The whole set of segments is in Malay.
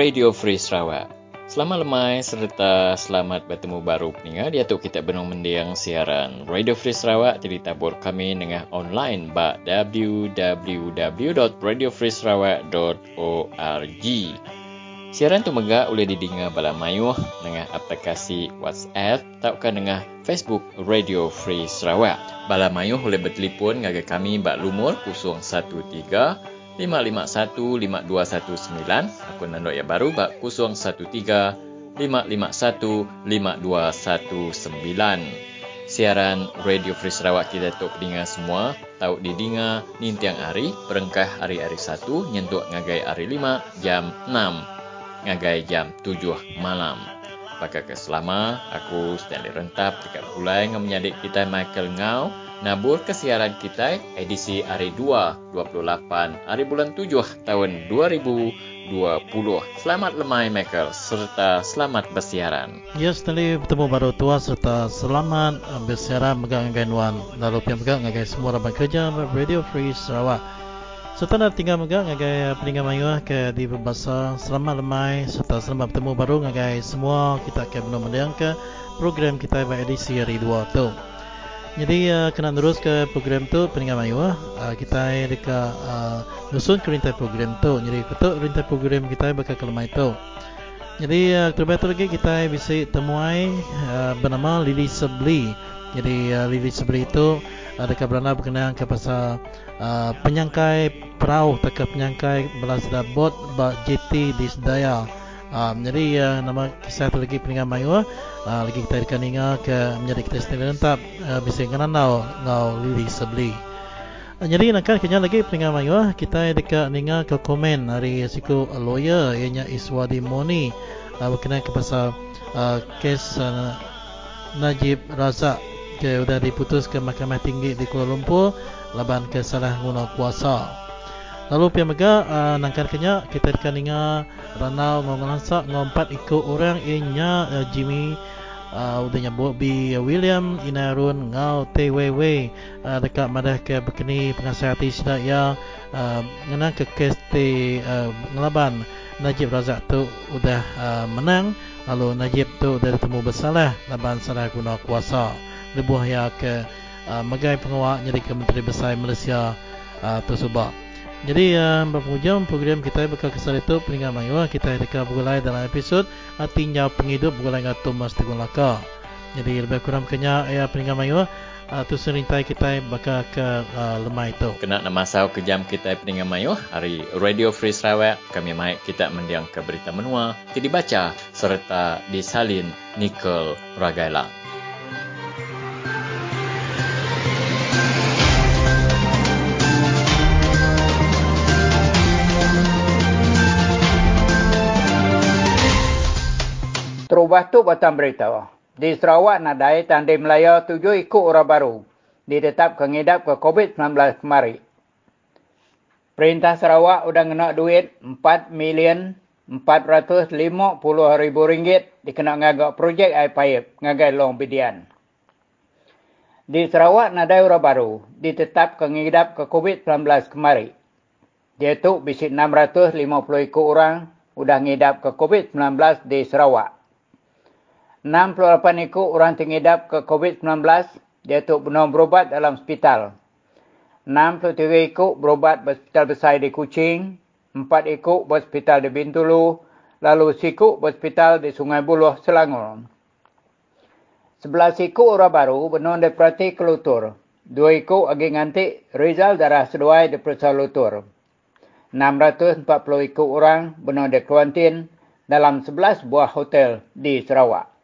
Radio Free Sarawak. Selamat lemai serta selamat bertemu baru peningat di atuk kita benung mendiang siaran Radio Free Sarawak jadi tabur kami dengan online ba www.radiofreesarawak.org. Siaran tu megak boleh didengar bala mayuh dengan aplikasi WhatsApp ataupun dengan Facebook Radio Free Sarawak. Bala mayuh boleh bertelefon dengan kami bak lumur 013 551-5219 Aku nanduk yang baru Bak 013-551-5219 Siaran Radio Free Sarawak kita tok dengar semua. Tahu didinga nintiang hari Perengkah hari-hari satu Nyentuk ngagai hari lima Jam enam. Ngagai jam tujuh malam. Pakai keselama Aku Stanley Rentap Dekat Hulai Dengan menyadik kita Michael Ngau Nabur kesiaran kita edisi hari 2, 28 hari bulan 7 tahun 2020. Selamat lemai Michael serta selamat bersiaran. Ya, sekali bertemu baru tua serta selamat bersiaran megang dengan wan. Lalu pihak megang dengan semua rapat kerja Radio Free Sarawak. Serta nak tinggal megang dengan peninggal mayuah ke di berbahasa selamat lemai serta selamat bertemu baru dengan semua kita akan benar-benar ke program kita edisi hari 2 tu. Jadi uh, kena terus ke program tu peninggal mayu uh, kita dekat uh, nusun ke rintai program tu. Jadi betul rintai program kita bakal ke lemai tu. Jadi uh, terbaik lagi kita bisa temuai uh, bernama Lily Sebli. Jadi uh, Lily Sebli itu uh, dekat beranda berkenaan ke pasal uh, penyangkai perahu tak penyangkai belas bot ba JT di Sedaya. Um, jadi uh, nama kisah lagi peninggal mayu uh, lagi kita akan ingat ke menjadi kita sendiri lentap uh, bisa kenal ngau ngau lili sebeli. Uh, jadi nak kena lagi peninggal mayu kita dekat ninga ke komen hari siku lawyer ianya Iswadi Moni uh, berkenaan ke pasal uh, kes uh, Najib Razak ke sudah diputus ke Mahkamah Tinggi di Kuala Lumpur laban ke salah guna kuasa. Lalu pihak mega uh, nangkar kenya kita akan ingat Ranau ngomonglansak ngompat ikut orang inya uh, Jimmy uh, udahnya Bobby William Inarun ngau TWW uh, dekat madah ke berkeni pengasihati sidak ya uh, ke kes uh, ngelaban Najib Razak tu udah uh, menang lalu Najib tu udah ditemu bersalah laban salah guna kuasa. Lebuh ya ke uh, megai pengawal jadi ke Menteri Besar Malaysia uh, tersebut jadi uh, berhujung program kita bakal kesal itu peninggal mayu kita dekat bergulai dalam episod artinya penghidup bergulai dengan Thomas Tegun Laka. Jadi lebih kurang kenya ya peninggal mayu uh, tu serintai kita bakal ke uh, lemah itu. Kena nama sau ke jam kita peninggal mayu hari Radio Free Sarawak kami mai kita mendiang ke berita menua jadi baca serta disalin Nicole Ragaila. Terubah tu batang berita. Di Sarawak nadai tandai Melaya tujuh ikut orang baru. Ditetap kengidap ke COVID-19 kemari. Perintah Sarawak sudah kena duit 4 million 450 ribu ringgit dikena ngagak projek air paip ngagai long bidian. Di Sarawak nadai orang baru ditetap kengidap ke COVID-19 kemari. Dia tu bisik 650 ikut orang sudah ngidap ke COVID-19 di Sarawak. 68 ikut orang tengidap ke COVID-19 dia tu benar berobat dalam hospital. 63 ikut berobat hospital besar di Kuching, 4 ikut hospital di Bintulu, lalu sikut hospital di Sungai Buloh, Selangor. 11 ikut orang baru benar di Prati Kelutur. 2 ikut agi ngantik Rizal darah seduai di Persa Lutur. 640 ikut orang benar di kuantin dalam 11 buah hotel di Sarawak.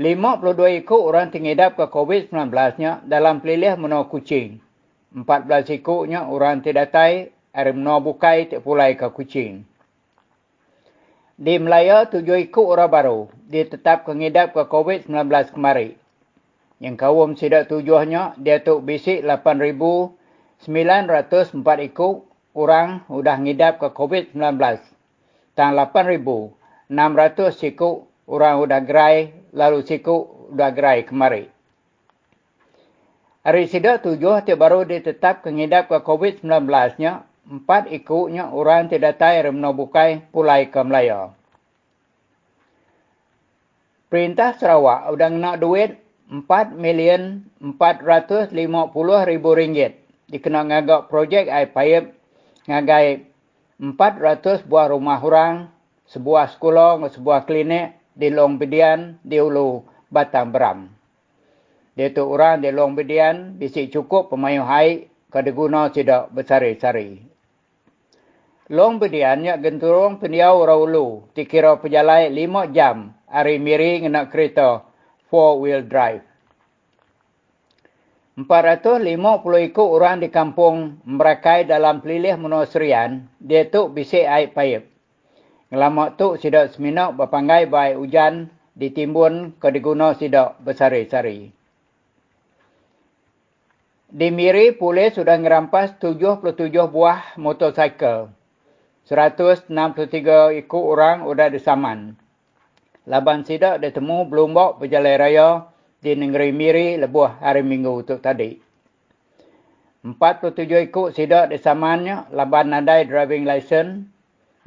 52 ikut orang tengidap ke COVID-19-nya dalam pelilih menua kucing. 14 ikutnya orang terdatai dari menua bukai terpulai ke kucing. Di Melaya, 7 ikut orang baru ditetap kengidap ke COVID-19 kemari. Yang kawum sidak tujuhnya, dia tu bisik 8,904 ikut orang sudah ngidap ke COVID-19. Dan 8,600 ikut orang sudah gerai lalu siku sudah gerai kemari. Hari sidak tujuh tiap baru ditetap kengidap ke COVID-19-nya empat ikutnya orang tidak tahu remno bukai pulai ke Melaya. Perintah Sarawak udah nak duit 4 million 450 ribu ringgit. Dikena ngagak projek air payap ngagai 400 buah rumah orang, sebuah sekolah, sebuah klinik di Long Bedian, di Ulu Batang Beram. Dia tu orang di Long Bedian, bisik cukup pemayu hai, kada guna tidak bersari-sari. Long Bedian yak genturung pendiau Raulu, dikira perjalai 5 jam, hari miri nak kereta 4-wheel drive. 450 ikut orang di kampung Merakai dalam pelilih menusrian, dia tu bisik air payap. Ngelamak tu sidak seminak berpanggai baik hujan ditimbun ke diguna sidak bersari-sari. Di Miri, polis sudah merampas 77 buah motosikal. 163 ikut orang sudah disaman. Laban sidak ditemu Blombok berjalan raya di negeri Miri lebuh hari Minggu untuk tadi. 47 ikut sidak disamannya laban nadai driving license.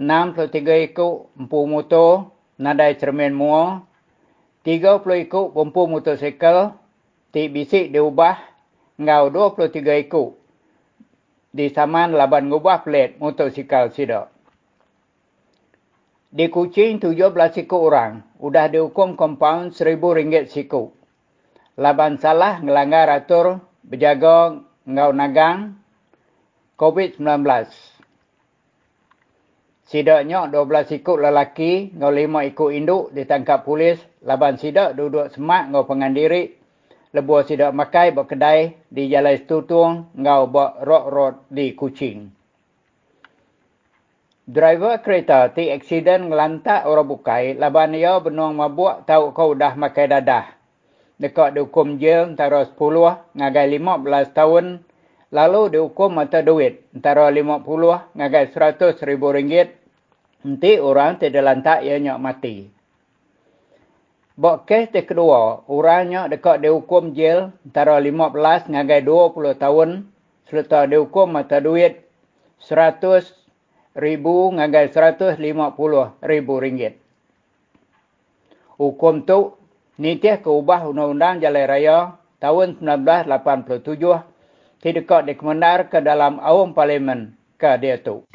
63 ikut empu motor nadai cermin mua. 30 ikut bumpu motosikal. Tik bisik diubah ngau 23 ikut di saman laban ngubah pelet motosikal sida. Di Kuching 17 ikut orang, udah dihukum kompaun RM1,000 siku. Laban salah ngelanggar atur berjaga ngau nagang COVID-19. Sidaknya 12 ikut lelaki, ngau 5 ikut induk ditangkap polis. Laban sidak duduk semak ngau pengandiri lebuh sidak makai buat kedai di Jalan Setutung ngau buat road-road di Kuching. Driver kereta ti aksiden ngelantak orang bukai laban ia benung mabuk tahu kau dah makai dadah. Dekat dihukum jail antara 10 ngagai 15 tahun lalu dihukum mata duit antara 50 ngagai 100 ribu ringgit. Nanti orang tidak lantak ia mati. Bok kes di kedua, orangnya dekat dihukum jail antara 15 ngagai 20 tahun serta dihukum mata duit 100 ribu ngagai 150 ribu ringgit. Hukum tu nitih keubah Undang-Undang Jalan Raya tahun 1987 tidak dikemendar ke dalam awam parlimen ke dia tu.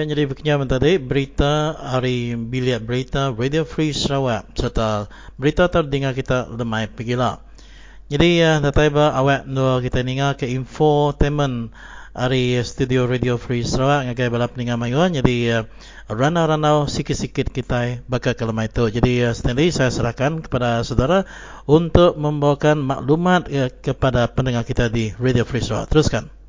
Yang jadi berkenyaman tadi berita hari bilik berita Radio Free Sarawak serta berita terdengar kita lemai pergilah. Jadi ya uh, dataiba awak no kita ninga ke info temen hari studio Radio Free Sarawak ngagai balap ninga mayuan jadi uh, rana-rana sikit-sikit kita bakal ke lemai itu. Jadi uh, Stanley saya serahkan kepada saudara untuk membawakan maklumat uh, kepada pendengar kita di Radio Free Sarawak. Teruskan.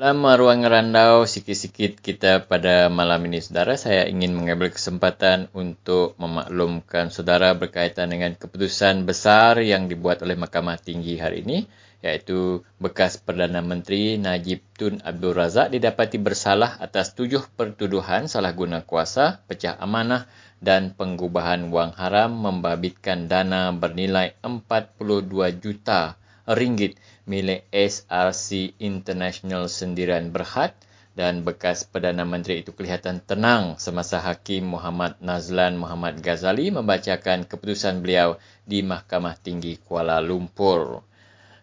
Dalam ruang randau sikit-sikit kita pada malam ini, saudara, saya ingin mengambil kesempatan untuk memaklumkan saudara berkaitan dengan keputusan besar yang dibuat oleh Mahkamah Tinggi hari ini, iaitu bekas Perdana Menteri Najib Tun Abdul Razak didapati bersalah atas tujuh pertuduhan salah guna kuasa, pecah amanah dan pengubahan wang haram membabitkan dana bernilai 42 juta ringgit milik SRC International Sendirian Berhad dan bekas Perdana Menteri itu kelihatan tenang semasa Hakim Muhammad Nazlan Muhammad Ghazali membacakan keputusan beliau di Mahkamah Tinggi Kuala Lumpur.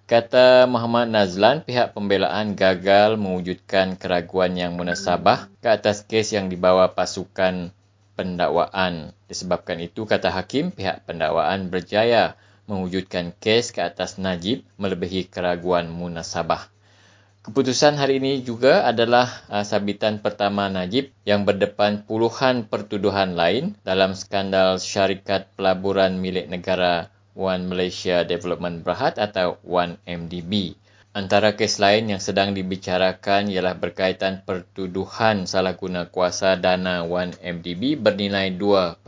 Kata Muhammad Nazlan, pihak pembelaan gagal mewujudkan keraguan yang munasabah ke atas kes yang dibawa pasukan pendakwaan. Disebabkan itu, kata Hakim, pihak pendakwaan berjaya mewujudkan kes ke atas Najib melebihi keraguan munasabah. Keputusan hari ini juga adalah uh, sabitan pertama Najib yang berdepan puluhan pertuduhan lain dalam skandal syarikat pelaburan milik negara One Malaysia Development Berhad atau One MDB. Antara kes lain yang sedang dibicarakan ialah berkaitan pertuduhan salah guna kuasa dana One MDB bernilai 2.28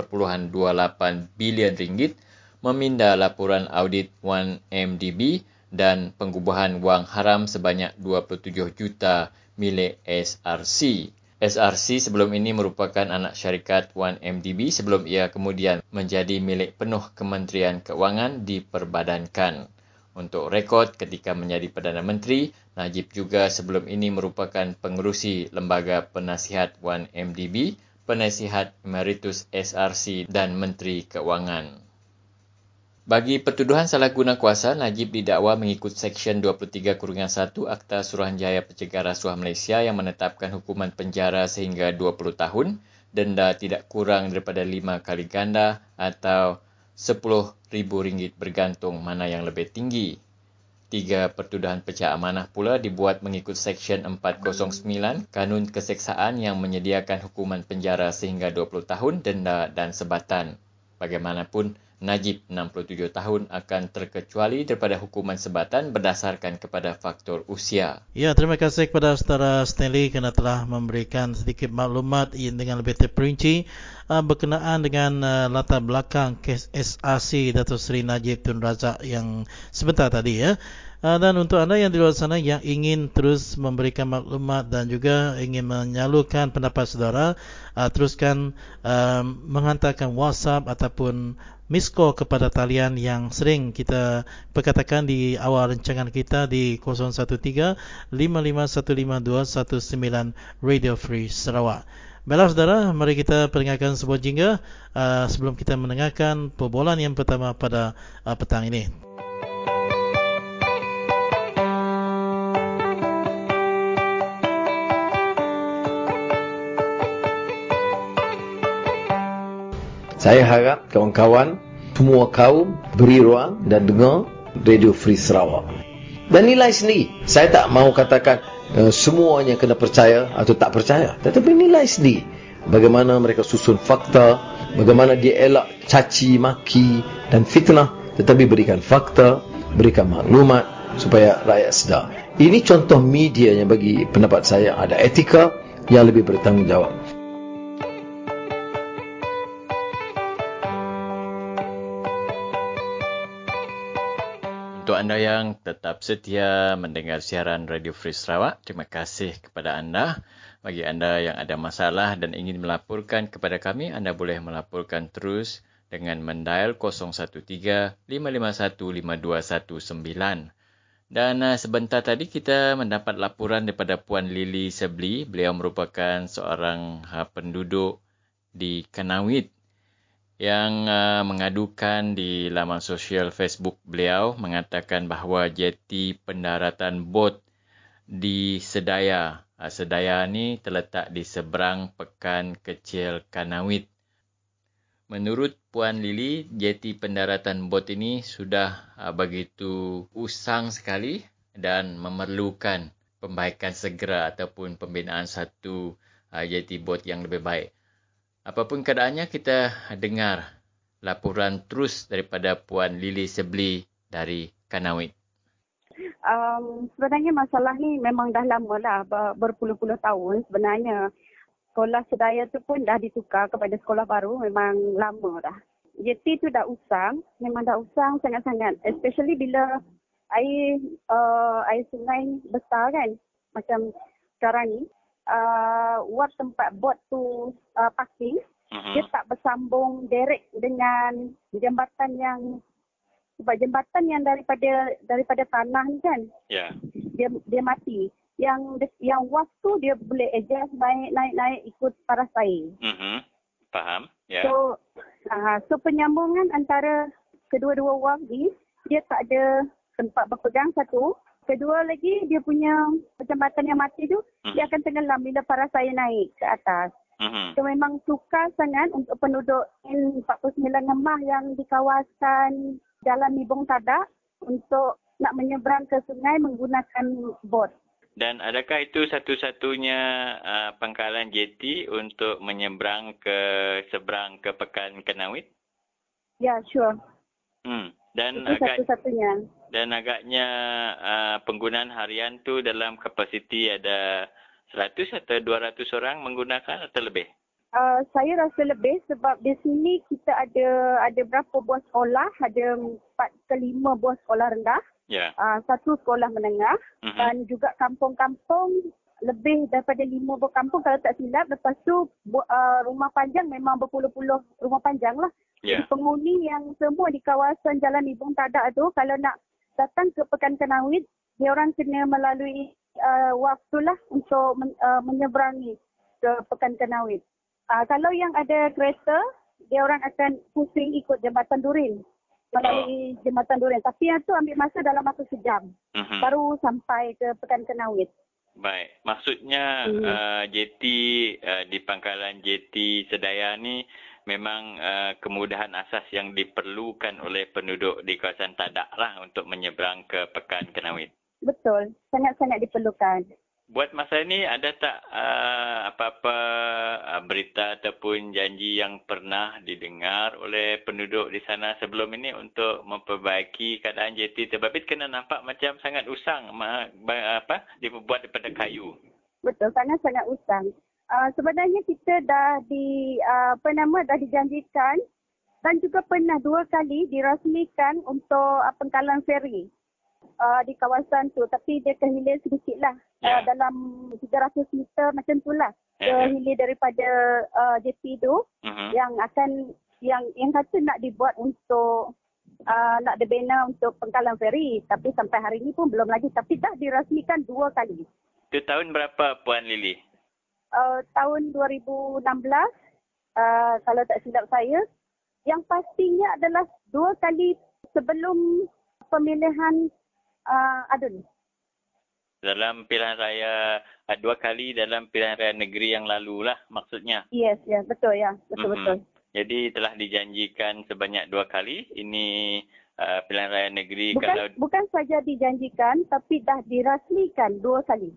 bilion ringgit meminda laporan audit 1MDB dan pengubahan wang haram sebanyak 27 juta milik SRC. SRC sebelum ini merupakan anak syarikat 1MDB sebelum ia kemudian menjadi milik penuh Kementerian Keuangan diperbadankan. Untuk rekod ketika menjadi Perdana Menteri, Najib juga sebelum ini merupakan pengerusi Lembaga Penasihat 1MDB, Penasihat Emeritus SRC dan Menteri Keuangan. Bagi pertuduhan salah guna kuasa, Najib didakwa mengikut Seksyen 23-1 Akta Suruhanjaya Pencegah Rasuah Malaysia yang menetapkan hukuman penjara sehingga 20 tahun, denda tidak kurang daripada 5 kali ganda atau RM10,000 bergantung mana yang lebih tinggi. Tiga pertuduhan pecah amanah pula dibuat mengikut Seksyen 409 Kanun Keseksaan yang menyediakan hukuman penjara sehingga 20 tahun, denda dan sebatan. Bagaimanapun, Najib 67 tahun akan terkecuali daripada hukuman sebatan berdasarkan kepada faktor usia. Ya, terima kasih kepada saudara Stanley kerana telah memberikan sedikit maklumat dengan lebih terperinci uh, berkenaan dengan uh, latar belakang kes SRC Datuk Seri Najib Tun Razak yang sebentar tadi ya. Uh, dan untuk anda yang di luar sana yang ingin terus memberikan maklumat dan juga ingin menyalurkan pendapat saudara, uh, teruskan uh, menghantarkan WhatsApp ataupun call kepada talian yang sering kita perkatakan di awal rancangan kita di 013-5515219 Radio Free Sarawak. Baiklah saudara, mari kita peringatkan sebuah jingga uh, sebelum kita mendengarkan perbualan yang pertama pada uh, petang ini. Saya harap kawan-kawan semua kaum beri ruang dan dengar Radio Free Sarawak. Dan nilai sendiri. Saya tak mau katakan uh, semuanya kena percaya atau tak percaya. Tetapi nilai sendiri. Bagaimana mereka susun fakta. Bagaimana dia elak caci, maki dan fitnah. Tetapi berikan fakta, berikan maklumat supaya rakyat sedar. Ini contoh media yang bagi pendapat saya ada etika yang lebih bertanggungjawab. Anda yang tetap setia mendengar siaran Radio Free Sarawak, terima kasih kepada anda. Bagi anda yang ada masalah dan ingin melaporkan kepada kami, anda boleh melaporkan terus dengan mendial 013-551-5219. Dan uh, sebentar tadi kita mendapat laporan daripada Puan Lily Sebli. Beliau merupakan seorang uh, penduduk di Kanawit, yang uh, mengadukan di laman sosial Facebook beliau mengatakan bahawa jeti pendaratan bot di Sedaya. Uh, Sedaya ni terletak di seberang pekan kecil Kanawit. Menurut Puan Lili, jeti pendaratan bot ini sudah uh, begitu usang sekali dan memerlukan pembaikan segera ataupun pembinaan satu uh, jeti bot yang lebih baik. Apapun keadaannya, kita dengar laporan terus daripada Puan Lili Sebli dari Kanawit. Um, sebenarnya masalah ni memang dah lama lah, berpuluh-puluh tahun sebenarnya. Sekolah sedaya tu pun dah ditukar kepada sekolah baru, memang lama dah. JT tu dah usang, memang dah usang sangat-sangat. Especially bila air uh, air sungai besar kan, macam sekarang ni uh, ward tempat bot tu uh, parking, uh-huh. dia tak bersambung direct dengan jambatan yang sebab jambatan yang daripada daripada tanah ni kan. Ya. Yeah. Dia dia mati. Yang yang was tu dia boleh adjust naik naik naik ikut paras air. Mhm. Faham? Ya. Yeah. So uh, so penyambungan antara kedua-dua was ni dia tak ada tempat berpegang satu Kedua lagi dia punya jambatan yang mati tu uh-huh. dia akan tenggelam bila paras air naik ke atas. Uh-huh. So memang sukar sangat untuk penduduk N49 Ngemah yang di kawasan Jalan Mibong Tadak untuk nak menyeberang ke sungai menggunakan bot. Dan adakah itu satu-satunya uh, pangkalan jeti untuk menyeberang ke seberang ke Pekan Kenawit? Ya, yeah, sure. Hmm. Dan itu agak, satu-satunya dan agaknya uh, penggunaan harian tu dalam kapasiti ada 100 atau 200 orang menggunakan atau lebih? Uh, saya rasa lebih sebab di sini kita ada ada berapa buah sekolah, ada 4 ke 5 buah sekolah rendah. Yeah. Uh, satu sekolah menengah uh-huh. dan juga kampung-kampung lebih daripada lima buah kampung kalau tak silap. Lepas tu uh, rumah panjang memang berpuluh-puluh rumah panjang lah. Ya. Jadi penghuni yang semua di kawasan Jalan Ibung Tadak tu kalau nak datang ke Pekan Kenawit, dia orang kena melalui uh, waktu lah untuk men, uh, menyeberangi ke Pekan Kenawit. Uh, kalau yang ada kereta, dia orang akan pusing ikut Jambatan Durin melalui Jambatan Durin. Tapi yang tu ambil masa dalam masa sejam. Mhm. Baru sampai ke Pekan Kenawit. Baik, maksudnya Hmm. uh, JT uh, di pangkalan JT Sedaya ni memang uh, kemudahan asas yang diperlukan oleh penduduk di kawasan Tadak lah untuk menyeberang ke Pekan Kenawit. Betul. Sangat-sangat diperlukan. Buat masa ni ada tak uh, apa-apa uh, berita ataupun janji yang pernah didengar oleh penduduk di sana sebelum ini untuk memperbaiki keadaan JT terbabit kena nampak macam sangat usang ma, apa dibuat daripada kayu. Betul. Sangat-sangat usang. Uh, sebenarnya kita dah di uh, apa nama dah dijanjikan dan juga pernah dua kali dirasmikan untuk uh, pengkalan feri uh, di kawasan tu tapi dia kehilir sedikit lah Ya. uh, dalam 300 meter macam tu lah Ya, ya. kehilir daripada uh, JP tu Mhm. yang akan yang yang kata nak dibuat untuk uh, nak dibina untuk pengkalan feri tapi sampai hari ni pun belum lagi tapi dah dirasmikan dua kali Itu tahun berapa Puan Lily? Uh, tahun 2016 uh, kalau tak silap saya yang pastinya adalah dua kali sebelum pemilihan uh, adun. Dalam pilihan raya uh, dua kali dalam pilihan raya negeri yang lalu lah maksudnya. Yes, ya, betul ya. Betul Mhm. betul. Jadi telah dijanjikan sebanyak dua kali. Ini uh, pilihan raya negeri Bukan kalau bukan saja dijanjikan tapi dah dirasmikan dua kali.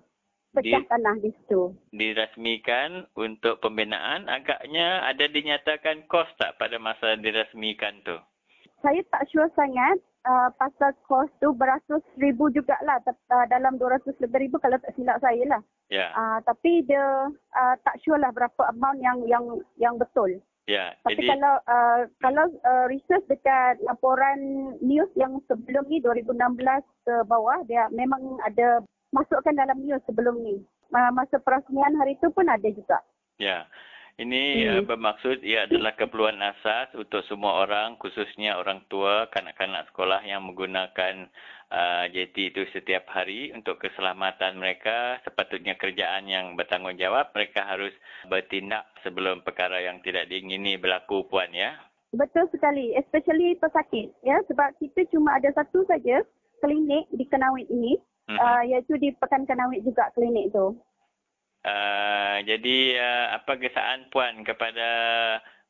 Pecah Di- tanah di situ. dirasmikan untuk pembinaan agaknya ada dinyatakan kos tak pada masa dirasmikan tu? Saya tak sure sangat uh, pasal kos tu beratus ribu jugalah uh, dalam 200 lebih ribu kalau tak silap saya lah. Ya. Uh, tapi dia uh, tak sure lah berapa amount yang yang yang betul. Ya. Tapi Jadi kalau uh, kalau uh, research dekat laporan news yang sebelum ni 2016 ke bawah dia memang ada masukkan dalam news sebelum ni. Uh, masa perasmian hari tu pun ada juga. Ya. Ini Hmm. uh, bermaksud ia adalah keperluan asas untuk semua orang khususnya orang tua, kanak-kanak sekolah yang menggunakan uh, JT itu setiap hari untuk keselamatan mereka. Sepatutnya kerjaan yang bertanggungjawab mereka harus bertindak sebelum perkara yang tidak diingini berlaku puan ya. Betul sekali, especially pesakit ya sebab kita cuma ada satu saja klinik di Kenawit ini Uh, iaitu di Pekan Kenawit juga klinik tu. Uh, jadi uh, apa gesaan puan kepada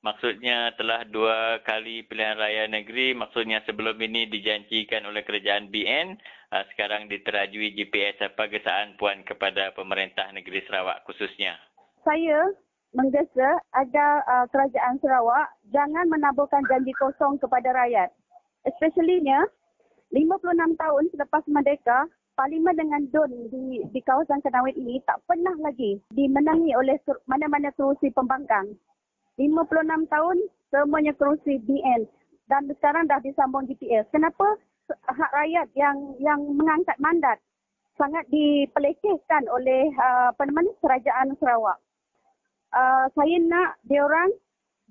maksudnya telah dua kali pilihan raya negeri maksudnya sebelum ini dijanjikan oleh kerajaan BN uh, sekarang diterajui GPS apa gesaan puan kepada pemerintah negeri Sarawak khususnya Saya menggesa agar uh, kerajaan Sarawak jangan menaburkan janji kosong kepada rakyat. Especially-nya 56 tahun selepas merdeka, Parlimen dengan DUN di, di kawasan Kenawit ini tak pernah lagi dimenangi oleh mana-mana kerusi pembangkang. 56 tahun semuanya kerusi BN dan sekarang dah disambung GPS. Kenapa hak rakyat yang yang mengangkat mandat sangat dipelekehkan oleh uh, kerajaan Sarawak? Uh, saya nak diorang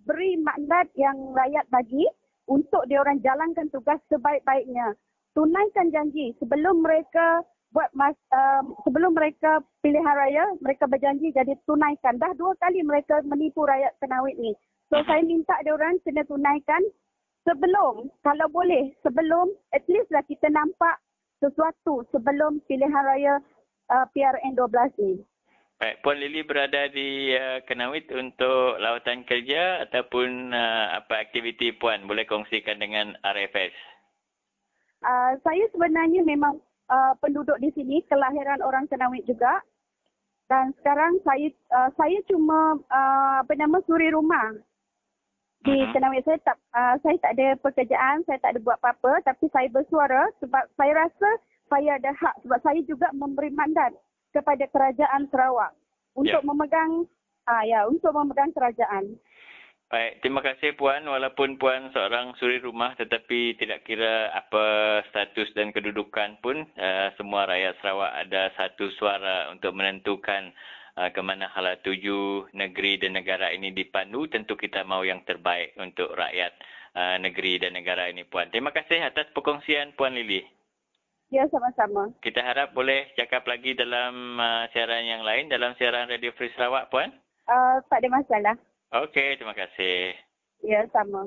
beri mandat yang rakyat bagi untuk diorang jalankan tugas sebaik-baiknya. Tunaikan janji sebelum mereka buat mas, uh, sebelum mereka pilihan raya, mereka berjanji jadi tunaikan. Dah dua kali mereka menipu rakyat Kenawit ni. So saya minta diorang kena tunaikan sebelum, kalau boleh, sebelum at least lah kita nampak sesuatu sebelum pilihan raya uh, PRN 12 ni. Baik, Puan Lily berada di uh, Kenawit untuk lawatan kerja ataupun uh, apa aktiviti Puan boleh kongsikan dengan RFS. Uh, saya sebenarnya memang uh, penduduk di sini, kelahiran orang Kenawit juga. Dan sekarang saya uh, saya cuma uh, apa nama suri rumah di Mhm. Kenawit. Saya tak uh, saya tak ada pekerjaan, saya tak ada buat apa-apa tapi saya bersuara sebab saya rasa saya ada hak sebab saya juga memberi mandat kepada kerajaan Sarawak untuk Ya. memegang ah ya untuk memegang kerajaan. Baik, terima kasih Puan. Walaupun Puan seorang suri rumah tetapi tidak kira apa status dan kedudukan pun, uh, semua rakyat Sarawak ada satu suara untuk menentukan uh, ke mana hala tuju negeri dan negara ini dipandu. Tentu kita mahu yang terbaik untuk rakyat uh, negeri dan negara ini Puan. Terima kasih atas perkongsian Puan Lili. Ya, sama-sama. Kita harap boleh cakap lagi dalam uh, siaran yang lain, dalam siaran Radio Free Sarawak Puan. Uh, tak ada masalah. Okey, terima kasih. Ya, sama.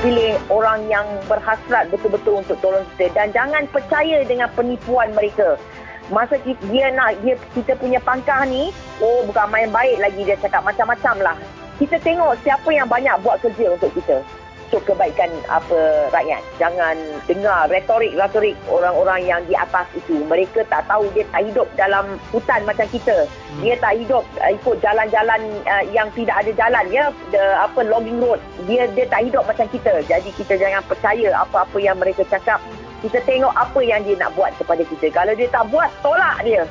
Pilih orang yang berhasrat betul-betul untuk tolong kita dan jangan percaya dengan penipuan mereka. Masa dia nak dia kita punya pangkah ni, oh bukan main baik lagi dia cakap macam-macam lah. Kita tengok siapa yang banyak buat kerja untuk kita untuk kebaikan apa rakyat. Jangan dengar retorik-retorik orang-orang yang di atas itu. Mereka tak tahu dia tak hidup dalam hutan macam kita. Hmm. Dia tak hidup uh, ikut jalan-jalan uh, yang tidak ada jalan ya, the, apa logging road. Dia dia tak hidup macam kita. Jadi kita jangan percaya apa-apa yang mereka cakap. Kita tengok apa yang dia nak buat kepada kita. Kalau dia tak buat, tolak dia.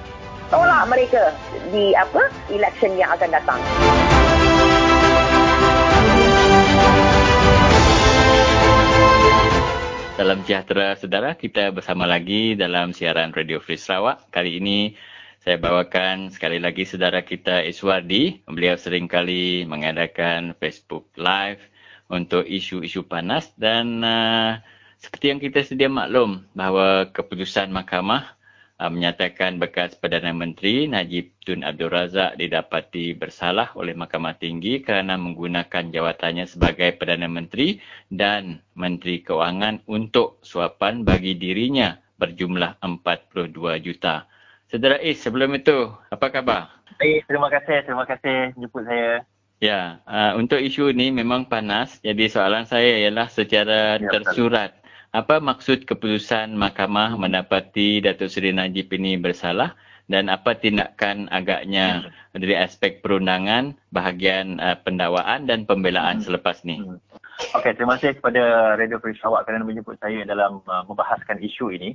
Tolak hmm. mereka di apa election yang akan datang. Salam sejahtera saudara, kita bersama lagi dalam siaran Radio Free Sarawak. Kali ini saya bawakan sekali lagi saudara kita Iswardi. Beliau sering kali mengadakan Facebook Live untuk isu-isu panas dan uh, seperti yang kita sedia maklum bahawa keputusan mahkamah uh, menyatakan bekas Perdana Menteri Najib Tun Abdul Razak didapati bersalah oleh Mahkamah Tinggi kerana menggunakan jawatannya sebagai Perdana Menteri dan Menteri Keuangan untuk suapan bagi dirinya berjumlah 42 juta. Saudara Is, sebelum itu, apa khabar? Baik, terima kasih. Terima kasih jemput saya. Ya, uh, untuk isu ini memang panas. Jadi soalan saya ialah secara ya, tersurat. Betul apa maksud keputusan mahkamah mendapati Datuk Seri Najib ini bersalah dan apa tindakan agaknya dari aspek perundangan, bahagian uh, pendakwaan dan pembelaan selepas? Hmm. Okey, terima kasih kepada Radio Free Sarawak kerana menjemput saya dalam uh, membahaskan isu ini.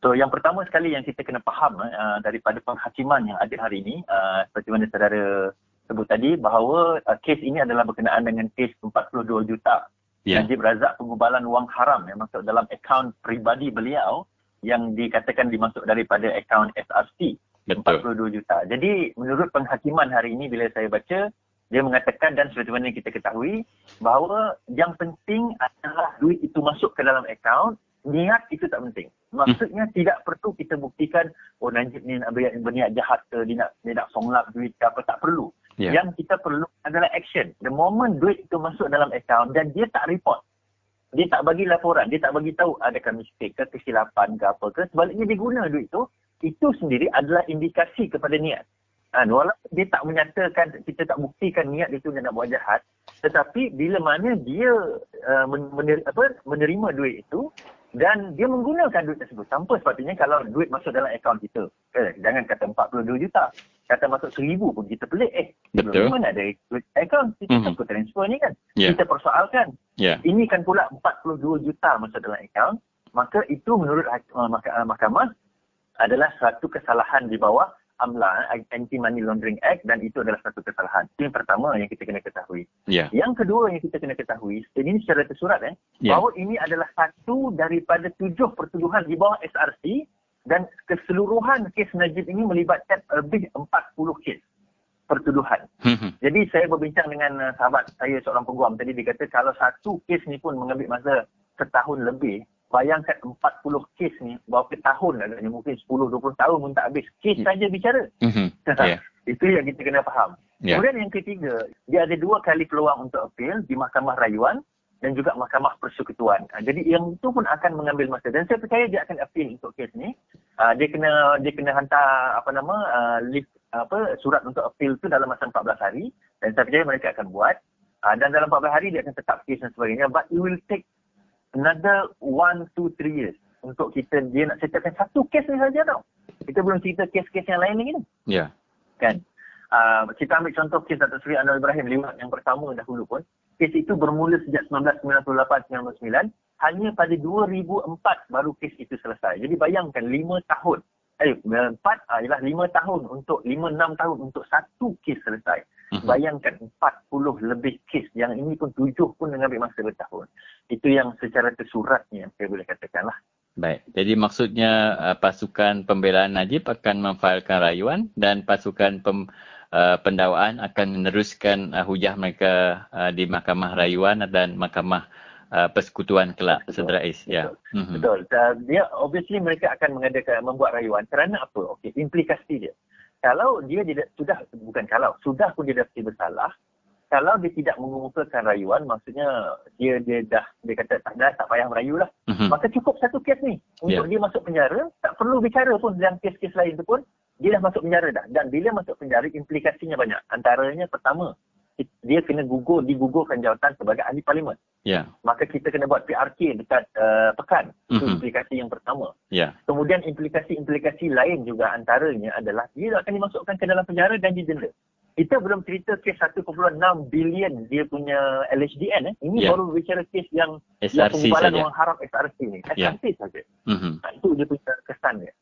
So, yang pertama sekali yang kita kena faham uh, daripada penghakiman yang ada hari ini, uh, seperti mana saudara sebut tadi, bahawa uh, kes ini adalah berkenaan dengan kes 42 juta yeah. Najib Razak pengubalan wang haram yang masuk dalam akaun peribadi beliau yang dikatakan dimasuk daripada akaun SRC Betul. 42 juta. Jadi menurut penghakiman hari ini bila saya baca dia mengatakan dan seperti mana kita ketahui bahawa yang penting adalah duit itu masuk ke dalam akaun niat itu tak penting. Maksudnya hmm. tidak perlu kita buktikan oh Najib ni berniat jahat ke dia nak dia nak songlap duit ke apa tak perlu. Yeah. Yang kita perlu adalah action. The moment duit itu masuk dalam account dan dia tak report. Dia tak bagi laporan. Dia tak bagi tahu adakah mistake ke kesilapan ke apa ke. Sebaliknya dia guna duit itu. Itu sendiri adalah indikasi kepada niat. Ha, walaupun dia tak menyatakan, kita tak buktikan niat itu dia nak buat jahat. Tetapi bila mana dia uh, mener, apa, menerima duit itu, dan dia menggunakan duit tersebut tanpa sepatutnya kalau duit masuk dalam akaun kita. Eh, jangan kata 42 juta. Kata masuk 1000 pun kita pelik. Eh, Betul. mana ada duit akaun? Kita mm-hmm. takut transfer ni kan. Yeah. Kita persoalkan. Yeah. Ini kan pula 42 juta masuk dalam akaun. Maka itu menurut uh, mahkamah adalah satu kesalahan di bawah AMLA, Anti-Money Laundering Act dan itu adalah satu kesalahan. Itu yang pertama yang kita kena ketahui. Yeah. Yang kedua yang kita kena ketahui, ini secara tersurat eh, yeah. bahawa ini adalah satu daripada tujuh pertuduhan di bawah SRC dan keseluruhan kes Najib ini melibatkan lebih 40 kes pertuduhan. Hmm. Jadi saya berbincang dengan uh, sahabat saya seorang peguam tadi dia kata kalau satu kes ni pun mengambil masa setahun lebih bayangkan 40 kes ni berapa tahun agaknya mungkin 10-20 tahun pun tak habis. Kes saja bicara. Mm-hmm. yeah. itu yang kita kena faham. Yeah. kemudian yang ketiga dia ada dua kali peluang untuk appeal di mahkamah rayuan dan juga mahkamah persekutuan. Ha, jadi yang itu pun akan mengambil masa. Dan saya percaya dia akan appeal untuk kes ni. Uh, dia kena dia kena hantar apa nama uh, list apa surat untuk appeal tu dalam masa 14 hari. Dan saya percaya mereka akan buat. Uh, dan dalam 14 hari dia akan tetap kes dan sebagainya. But it will take another one, two, three years untuk kita dia nak settlekan satu kes ni saja tau. Kita belum cerita kes-kes yang lain lagi ni. Ya. Yeah. Kan? Uh, kita ambil contoh kes Datuk Seri Anwar Ibrahim lewat yang pertama dahulu pun. Kes itu bermula sejak 1998-1999. Hanya pada 2004 baru kes itu selesai. Jadi bayangkan lima tahun eh empat uh, ialah lima tahun untuk lima enam tahun untuk satu kes selesai. Uh-huh. Bayangkan empat puluh lebih kes yang ini pun tujuh pun mengambil masa bertahun. Itu yang secara tersuratnya saya boleh katakan lah. Baik, jadi maksudnya uh, pasukan pembelaan Najib akan memfailkan rayuan dan pasukan pem, uh, pendawaan akan meneruskan uh, hujah mereka uh, di Mahkamah Rayuan dan Mahkamah uh, persekutuan kelak Saudara Ais. Ya. Mm-hmm. Betul. Uh, dia obviously mereka akan mengadakan membuat rayuan kerana apa? Okey, implikasi dia. Kalau dia tidak sudah bukan kalau sudah pun dia dah bersalah, kalau dia tidak mengumpulkan rayuan, maksudnya dia dia dah dia kata tak dah tak payah merayu lah. Mm-hmm. Maka cukup satu kes ni untuk yeah. dia masuk penjara, tak perlu bicara pun dalam kes-kes lain tu pun dia dah masuk penjara dah. Dan bila masuk penjara implikasinya banyak. Antaranya pertama, dia kena gugur, digugurkan jawatan sebagai ahli parlimen. Yeah. Maka kita kena buat PRK dekat uh, pekan. Itu mm-hmm. implikasi yang pertama. Yeah. Kemudian implikasi-implikasi lain juga antaranya adalah dia akan dimasukkan ke dalam penjara dan didenda. Kita belum cerita kes 1.6 bilion dia punya LHDN. Eh. Ini yeah. baru bicara kes yang SRC yang pengumpulan orang harap SRC ni. SRC yeah. saja. Mm-hmm. Nah, itu dia punya kesan dia.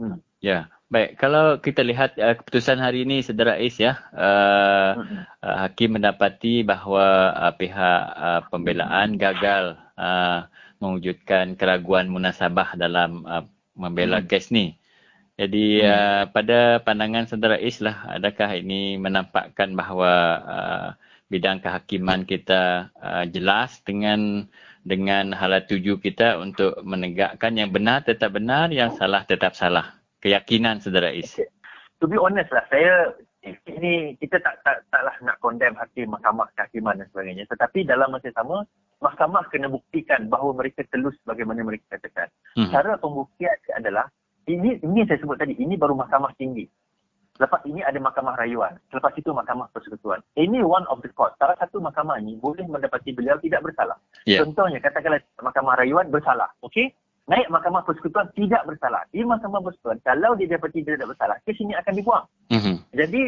Hmm. Ya, baik. Kalau kita lihat uh, keputusan hari ini, Saudara Ais ya, uh, uh, Hakim mendapati bahawa uh, pihak uh, pembelaan gagal uh, mewujudkan keraguan munasabah dalam uh, membela hmm. kes ni. Jadi hmm. uh, pada pandangan Saudara Ais lah, adakah ini menampakkan bahawa uh, bidang kehakiman kita uh, jelas dengan dengan hala tuju kita untuk menegakkan yang benar tetap benar, yang salah tetap salah. Keyakinan saudara Is. Okay. To be honest lah, saya ini kita tak tak taklah nak condemn hakim mahkamah kehakiman dan sebagainya. Tetapi dalam masa sama, mahkamah kena buktikan bahawa mereka telus bagaimana mereka katakan. Hmm. Cara pembuktian adalah, ini ini saya sebut tadi, ini baru mahkamah tinggi. Lepas ini ada mahkamah rayuan. Selepas itu mahkamah persekutuan. Ini one of the court. Salah satu mahkamah ini boleh mendapati beliau tidak bersalah. Yeah. Contohnya, katakanlah mahkamah rayuan bersalah. Okey? Naik mahkamah persekutuan tidak bersalah. Di mahkamah persekutuan, kalau dia dapati dia tidak bersalah, kes ini akan dibuang. Mm-hmm. Jadi,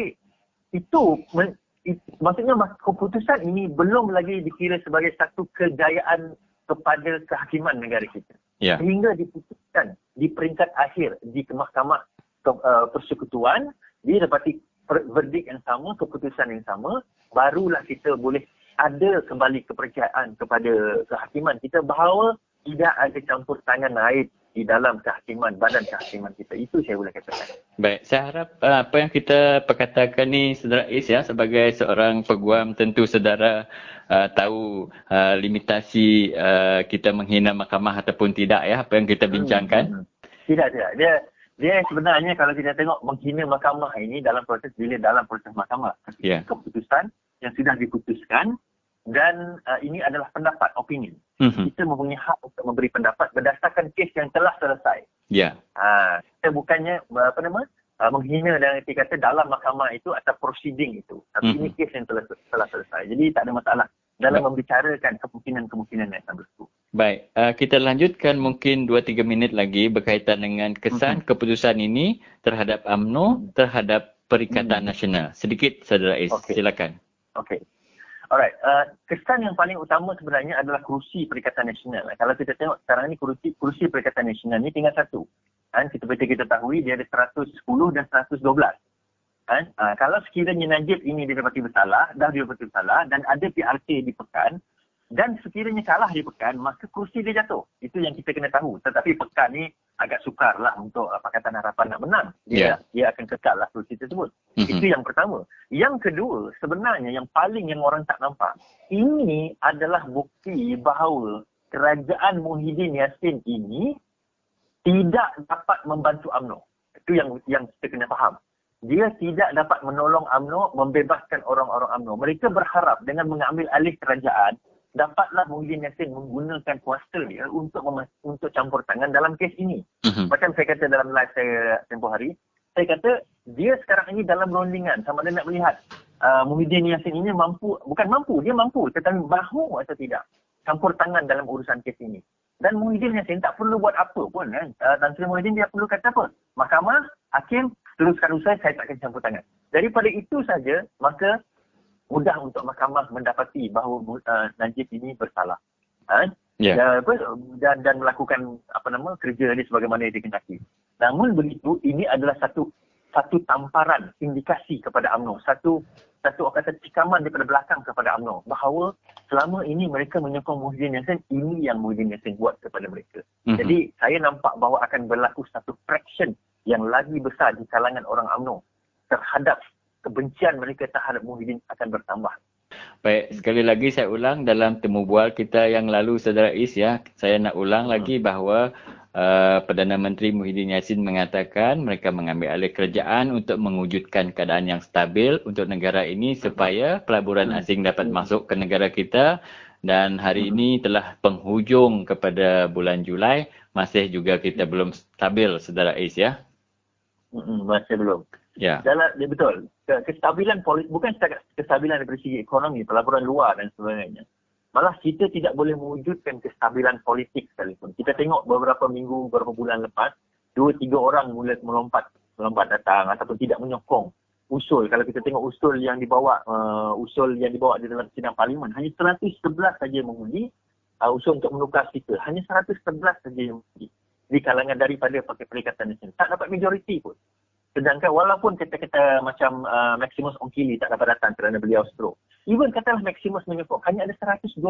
itu men, it, maksudnya keputusan ini belum lagi dikira sebagai satu kejayaan kepada kehakiman negara kita. Yeah. Sehingga diputuskan di peringkat akhir di mahkamah uh, persekutuan dia dapati verdik yang sama, keputusan yang sama, barulah kita boleh ada kembali kepercayaan kepada kehakiman kita bahawa tidak ada campur tangan lain di dalam kehakiman, badan kehakiman kita. Itu saya boleh katakan. Baik, saya harap uh, apa yang kita perkatakan ni saudara Is ya sebagai seorang peguam tentu saudara uh, tahu uh, limitasi uh, kita menghina mahkamah ataupun tidak ya apa yang kita hmm, bincangkan. Hmm, hmm. Tidak, tidak. Dia dia sebenarnya kalau kita tengok menghina mahkamah ini dalam proses bila dalam proses mahkamah yeah. keputusan yang sudah diputuskan dan uh, ini adalah pendapat opinion mm-hmm. kita mempunyai hak untuk memberi pendapat berdasarkan kes yang telah selesai ya yeah. uh, kita bukannya apa nama uh, menghina dan kita kata dalam mahkamah itu atau proceeding itu tapi mm-hmm. ini kes yang telah telah selesai jadi tak ada masalah dalam Baik. membicarakan kemungkinan-kemungkinan yang akan berlaku. Baik, uh, kita lanjutkan mungkin 2-3 minit lagi berkaitan dengan kesan mm-hmm. keputusan ini terhadap AMNO, terhadap Perikatan mm-hmm. Nasional. Sedikit, Saudara Is, okay. silakan. Okey. Alright, uh, kesan yang paling utama sebenarnya adalah kerusi Perikatan Nasional. Kalau kita tengok sekarang ni kerusi, kerusi Perikatan Nasional ni tinggal satu. Kan? Seperti kita tahu dia ada 110 dan 112. Kan? Uh, kalau sekiranya Najib ini didapati bersalah, dah didapati bersalah dan ada PRK di Pekan dan sekiranya kalah di Pekan, maka kursi dia jatuh. Itu yang kita kena tahu. Tetapi Pekan ni agak sukar lah untuk uh, Pakatan Harapan nak menang. Dia, yeah. dia akan kekal lah kursi tersebut. Mm-hmm. Itu yang pertama. Yang kedua, sebenarnya yang paling yang orang tak nampak, ini adalah bukti bahawa kerajaan Muhyiddin Yassin ini tidak dapat membantu UMNO. Itu yang yang kita kena faham dia tidak dapat menolong AMNO membebaskan orang-orang AMNO. Mereka berharap dengan mengambil alih kerajaan, dapatlah Muhyiddin Yassin menggunakan kuasa dia untuk untuk campur tangan dalam kes ini. Uh-huh. Macam saya kata dalam live saya tempoh hari, saya kata dia sekarang ini dalam rondingan sama ada nak melihat uh, Muhyiddin Yassin ini mampu, bukan mampu, dia mampu tetapi mahu atau tidak campur tangan dalam urusan kes ini. Dan Muhyiddin Yassin tak perlu buat apa pun kan. Uh, Tan Sri Muhyiddin dia perlu kata apa? Mahkamah, hakim, teruskan usaha, saya tak akan campur tangan. Daripada itu saja, maka mudah untuk mahkamah mendapati bahawa uh, Najib ini bersalah. Ha? yeah. dan, apa, dan dan melakukan apa nama kerja ini sebagaimana yang dikehendaki. Namun begitu ini adalah satu satu tamparan indikasi kepada UMNO, satu satu orang kata cikaman daripada belakang kepada UMNO bahawa selama ini mereka menyokong Muhyiddin Yassin, ini yang Muhyiddin Yassin buat kepada mereka. Mm-hmm. Jadi saya nampak bahawa akan berlaku satu fraction yang lagi besar di kalangan orang UMNO terhadap kebencian mereka terhadap Muhyiddin akan bertambah. Baik, sekali lagi saya ulang dalam temu bual kita yang lalu Saudara Is ya, saya nak ulang hmm. lagi bahawa uh, Perdana Menteri Muhyiddin Yassin mengatakan mereka mengambil alih kerajaan untuk mewujudkan keadaan yang stabil untuk negara ini supaya pelaburan hmm. asing dapat hmm. masuk ke negara kita dan hari hmm. ini telah penghujung kepada bulan Julai masih juga kita belum stabil Saudara Is ya. Hmm, masih belum. Ya. Dalam ya betul. Kestabilan politik bukan setakat kestabilan dari segi ekonomi, pelaburan luar dan sebagainya. Malah kita tidak boleh mewujudkan kestabilan politik sekalipun. Kita tengok beberapa minggu, beberapa bulan lepas, dua tiga orang mula melompat melompat datang ataupun tidak menyokong usul. Kalau kita tengok usul yang dibawa uh, usul yang dibawa di dalam sidang parlimen, hanya 111 saja mengundi uh, usul untuk menukar speaker. Hanya 111 saja yang mengundi di kalangan daripada Perikatan Nasional. Tak dapat majoriti pun. Sedangkan walaupun kata-kata macam uh, Maximus Ongkili tak dapat datang kerana beliau stroke. Even katalah Maximus menyokong hanya ada 112.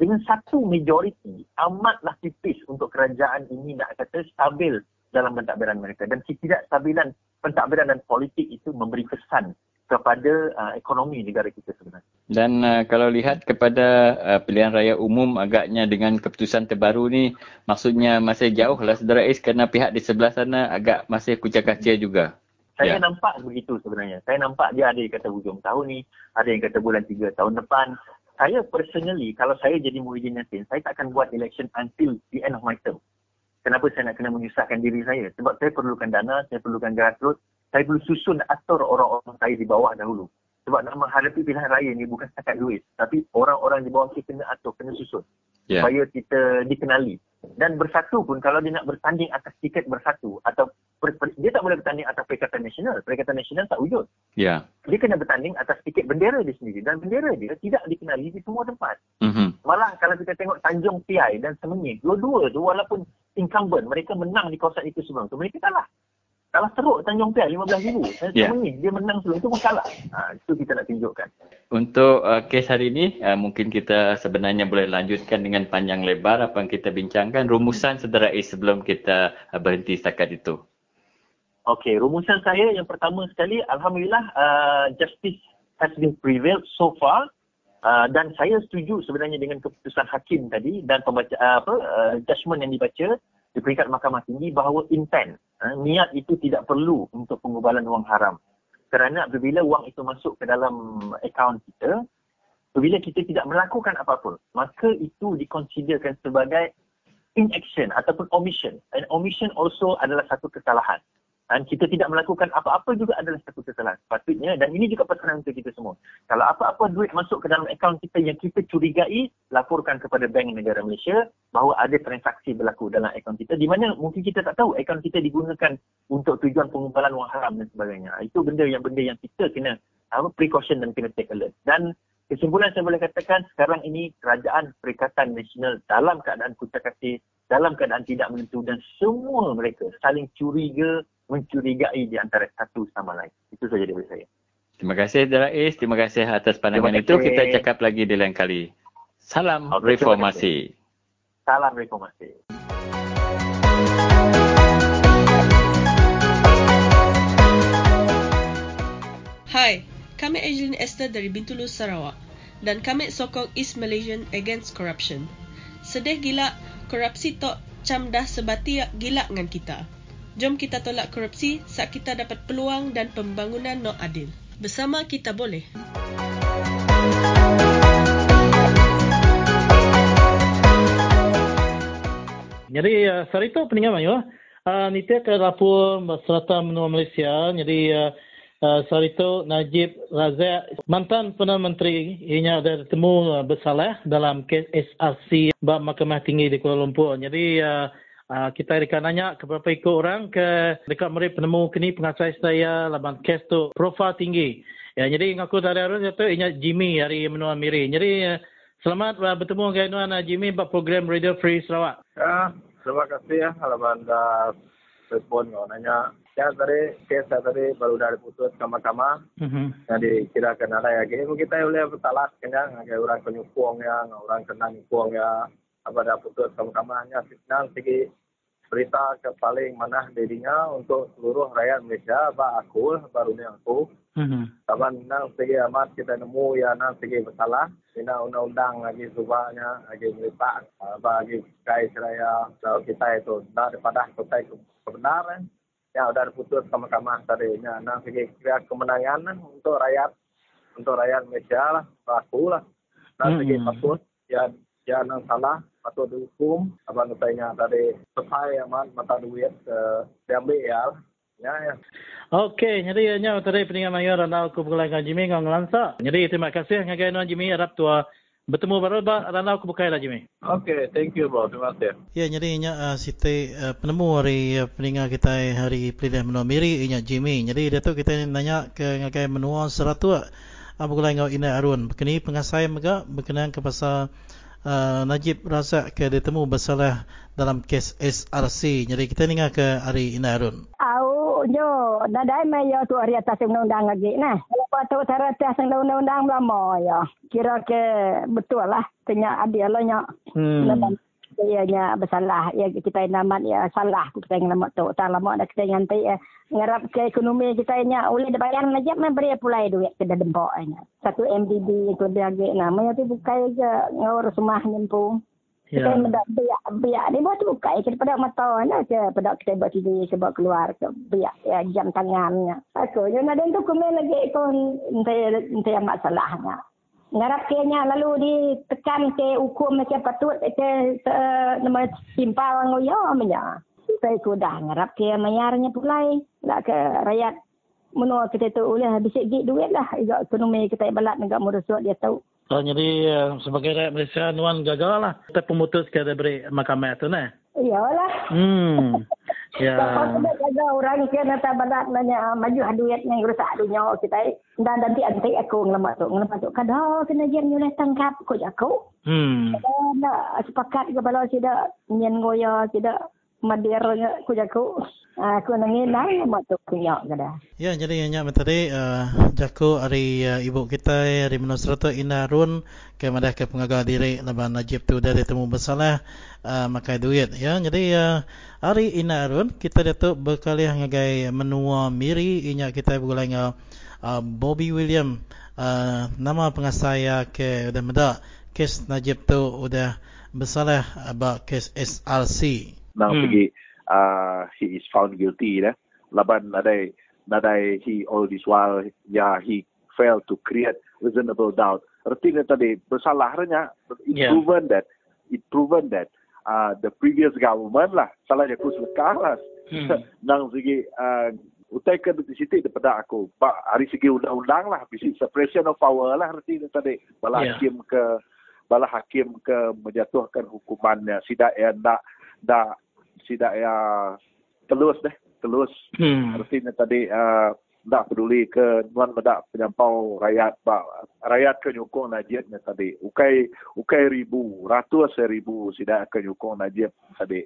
Dengan satu majoriti amatlah tipis untuk kerajaan ini nak kata stabil dalam pentadbiran mereka. Dan ketidakstabilan pentadbiran dan politik itu memberi kesan kepada uh, ekonomi negara kita sebenarnya. Dan uh, kalau lihat kepada uh, pilihan raya umum agaknya dengan keputusan terbaru ni maksudnya masih jauh lah saudara Ais kerana pihak di sebelah sana agak masih kucak kacir juga. Saya ya. nampak begitu sebenarnya. Saya nampak dia ada yang kata hujung tahun ni, ada yang kata bulan 3 tahun depan. Saya personally, kalau saya jadi Muhyiddin Yassin, saya tak akan buat election until the end of my term. Kenapa saya nak kena menyusahkan diri saya? Sebab saya perlukan dana, saya perlukan grassroots, saya perlu susun atur orang-orang saya di bawah dahulu. Sebab nak menghadapi pilihan raya ni bukan setakat duit. Tapi orang-orang di bawah kita kena atur, kena susun. Yeah. Supaya kita dikenali. Dan bersatu pun kalau dia nak bertanding atas tiket bersatu atau per, per, dia tak boleh bertanding atas Perikatan Nasional. Perikatan Nasional tak wujud. Yeah. Dia kena bertanding atas tiket bendera dia sendiri. Dan bendera dia tidak dikenali di semua tempat. Mm-hmm. Malah kalau kita tengok Tanjung Piai dan Semenyih, dua-dua tu walaupun incumbent, mereka menang di kawasan itu sebelum tu. Mereka kalah. Kalah teruk Tanjung Piai RM15,000. Yeah. Ni, dia menang sebelum itu pun kalah. Ha, itu kita nak tunjukkan. Untuk uh, kes hari ini, uh, mungkin kita sebenarnya boleh lanjutkan dengan panjang lebar apa yang kita bincangkan. Rumusan saudara A sebelum kita uh, berhenti setakat itu. Okey, rumusan saya yang pertama sekali, Alhamdulillah uh, justice has been prevailed so far. Uh, dan saya setuju sebenarnya dengan keputusan hakim tadi dan pembaca, uh, apa, uh, judgement yang dibaca di peringkat mahkamah tinggi bahawa intent, uh, niat itu tidak perlu untuk pengubalan wang haram. Kerana apabila wang itu masuk ke dalam akaun kita, apabila kita tidak melakukan apa-apa, maka itu dikonsiderkan sebagai inaction ataupun omission. And omission also adalah satu kesalahan dan kita tidak melakukan apa-apa juga adalah satu kesalahan. Patutnya, dan ini juga pesanan untuk kita semua. Kalau apa-apa duit masuk ke dalam akaun kita yang kita curigai, laporkan kepada Bank Negara Malaysia bahawa ada transaksi berlaku dalam akaun kita di mana mungkin kita tak tahu akaun kita digunakan untuk tujuan pengumpulan wang haram dan sebagainya. Itu benda yang benda yang kita kena apa, precaution dan kena take alert. Dan kesimpulan saya boleh katakan sekarang ini kerajaan Perikatan Nasional dalam keadaan kucak kasih, dalam keadaan tidak menentu dan semua mereka saling curiga mencurigai di antara satu sama lain. Itu saja dari saya. Terima kasih Dara Is. Terima kasih atas pandangan itu. Kita cakap lagi di lain kali. Salam okay, reformasi. Salam reformasi. Hai, kami Angeline Esther dari Bintulu, Sarawak dan kami sokong East Malaysian Against Corruption. Sedih gila, korupsi tok cam dah sebati gila dengan kita. Jom kita tolak korupsi saat kita dapat peluang dan pembangunan no adil. Bersama kita boleh. Jadi uh, Sarito peningat Mayu. Uh, Niti akan lapor serata menua Malaysia. Jadi uh, uh, Sarito Najib Razak mantan Perdana Menteri ini ada bertemu bersalah dalam kes SRC Bab Mahkamah Tinggi di Kuala Lumpur. Jadi uh, Uh, kita akan nanya ke beberapa ikut orang ke dekat mereka penemu kini pengasas saya laban kes tu profil tinggi. Ya, jadi ngaku tadi harus itu ini Jimmy dari menua Miri. Jadi uh, Selamat uh, bertemu dengan Tuan Jimmy buat program Radio Free Sarawak. Ya, terima kasih ya kalau anda respon kau nanya. Ya tadi kes tadi baru dari putus sama-sama. Mm-hmm. Jadi kira kena ada lagi. Kita boleh bertalas kena ngagai orang penyukung ya, orang kena nyukung ya. Apa dah putus hanya signal segi berita ke paling mana dirinya untuk seluruh rakyat Malaysia ba aku baru ni aku mhm taban nang segi amat kita nemu ya nang segi bersalah. Ina undang-undang lagi subahnya lagi berita bagi kai seraya kita itu. Daripada kota kebenaran yang sudah diputus sama-sama tadi. Nya nang segi kira kemenangan untuk rakyat untuk rakyat Malaysia lah aku lah. Nang segi patut ya ya nang salah patut dihukum abang tanya tadi sepai amat mata duit uh, diambil ya ya ya Okey, jadi nya tadi peningan mayor dan aku bukan Jimmy ngong lansa. Jadi terima kasih ngagai non Jimmy harap tua bertemu baru ba dan aku bukai lah Jimmy. Okey, thank you bro. Terima kasih. Ya, jadi nya uh, site uh, penemu hari uh, peningan kita hari pilihan menua miri nya Jimmy. Jadi dia tu kita nanya ke ngagai menua seratu uh, bukan ngau ina arun. Kini pengasai mega berkenaan ke pasal uh, Najib Razak ke ditemu bersalah dalam kes SRC. Jadi kita dengar ke Ari Inarun. Au, jo, dadai me yo tu hari atas undang-undang lagi nah. Lepas tu cara atas undang-undang lama ya. Kira ke betul lah. Tanya adil lah nya. Hmm ianya bersalah. Ya kita namat ya salah kita yang nama tu. Tak lama dah kita nganti ya. Ngarap ke ekonomi kita nya oleh dibayar aja memberi pulai duit ke dempok nya satu MDB itu dia ge namanya tu bukai je ngawur semah nyempung kita yeah. mendak biak biak ni buat buka kita pada mata na ke pada kita buat TV sebab keluar ke biak ya jam tangannya aku yo nak den dokumen lagi kon ente ente masalahnya ngarap kenya lalu ditekan ke hukum macam patut ke nama simpal ngoyo amnya saya sudah ngarap ke mayarnya pulai lah ke rakyat menua kita tu oleh bisik gig duit lah. Juga ekonomi kita balat negara merosot dia tahu. Oh, jadi uh, sebagai rakyat Malaysia nuan gagal lah. Kita pemutus ke dari mahkamah tu nah. Iyalah. Hmm. Ya. Kalau ada orang kena tak badat nanya maju duit yang rusak dunia kita. Dan nanti anti aku ngelamat tu. Ngelamat tu kada kena dia nyuleh tangkap. Ko aku. Hmm. Nak sepakat ke bala tidak nyen goya madir ku jaku. Aku nangin nang mak tu punya kada. Ya jadi nya tadi uh, jaku hari uh, ibu kita hari Menusrata Inarun ke madah ke pengagal diri laban Najib tu dari temu bersalah uh, makai duit ya. Jadi uh, hari Inarun kita datuk berkali ngagai menua miri inya kita bergulai dengan uh, Bobby William uh, nama pengasaya ke udah medak kes Najib tu udah bersalah about kes SRC nang hmm. segi uh, he is found guilty dah laban nadai nadai he all this while ya yeah, he failed to create reasonable doubt artinya tadi bersalah renya it yeah. proven that it proven that uh, the previous government lah salah dia kus lekas hmm. nang segi uh, utai ke di situ daripada aku pak hari segi undang-undang lah bisi separation of power lah artinya tadi bala yeah. hakim ke bala hakim ke menjatuhkan hukumannya sidak ya nak dah tidak ya telus deh telus hmm. artinya tadi uh, tak peduli ke tuan medak penyampau rakyat ba, rakyat ke nyukung najibnya tadi. Ukai ukai ribu ratus ribu tidak ke nyukung najib tadi.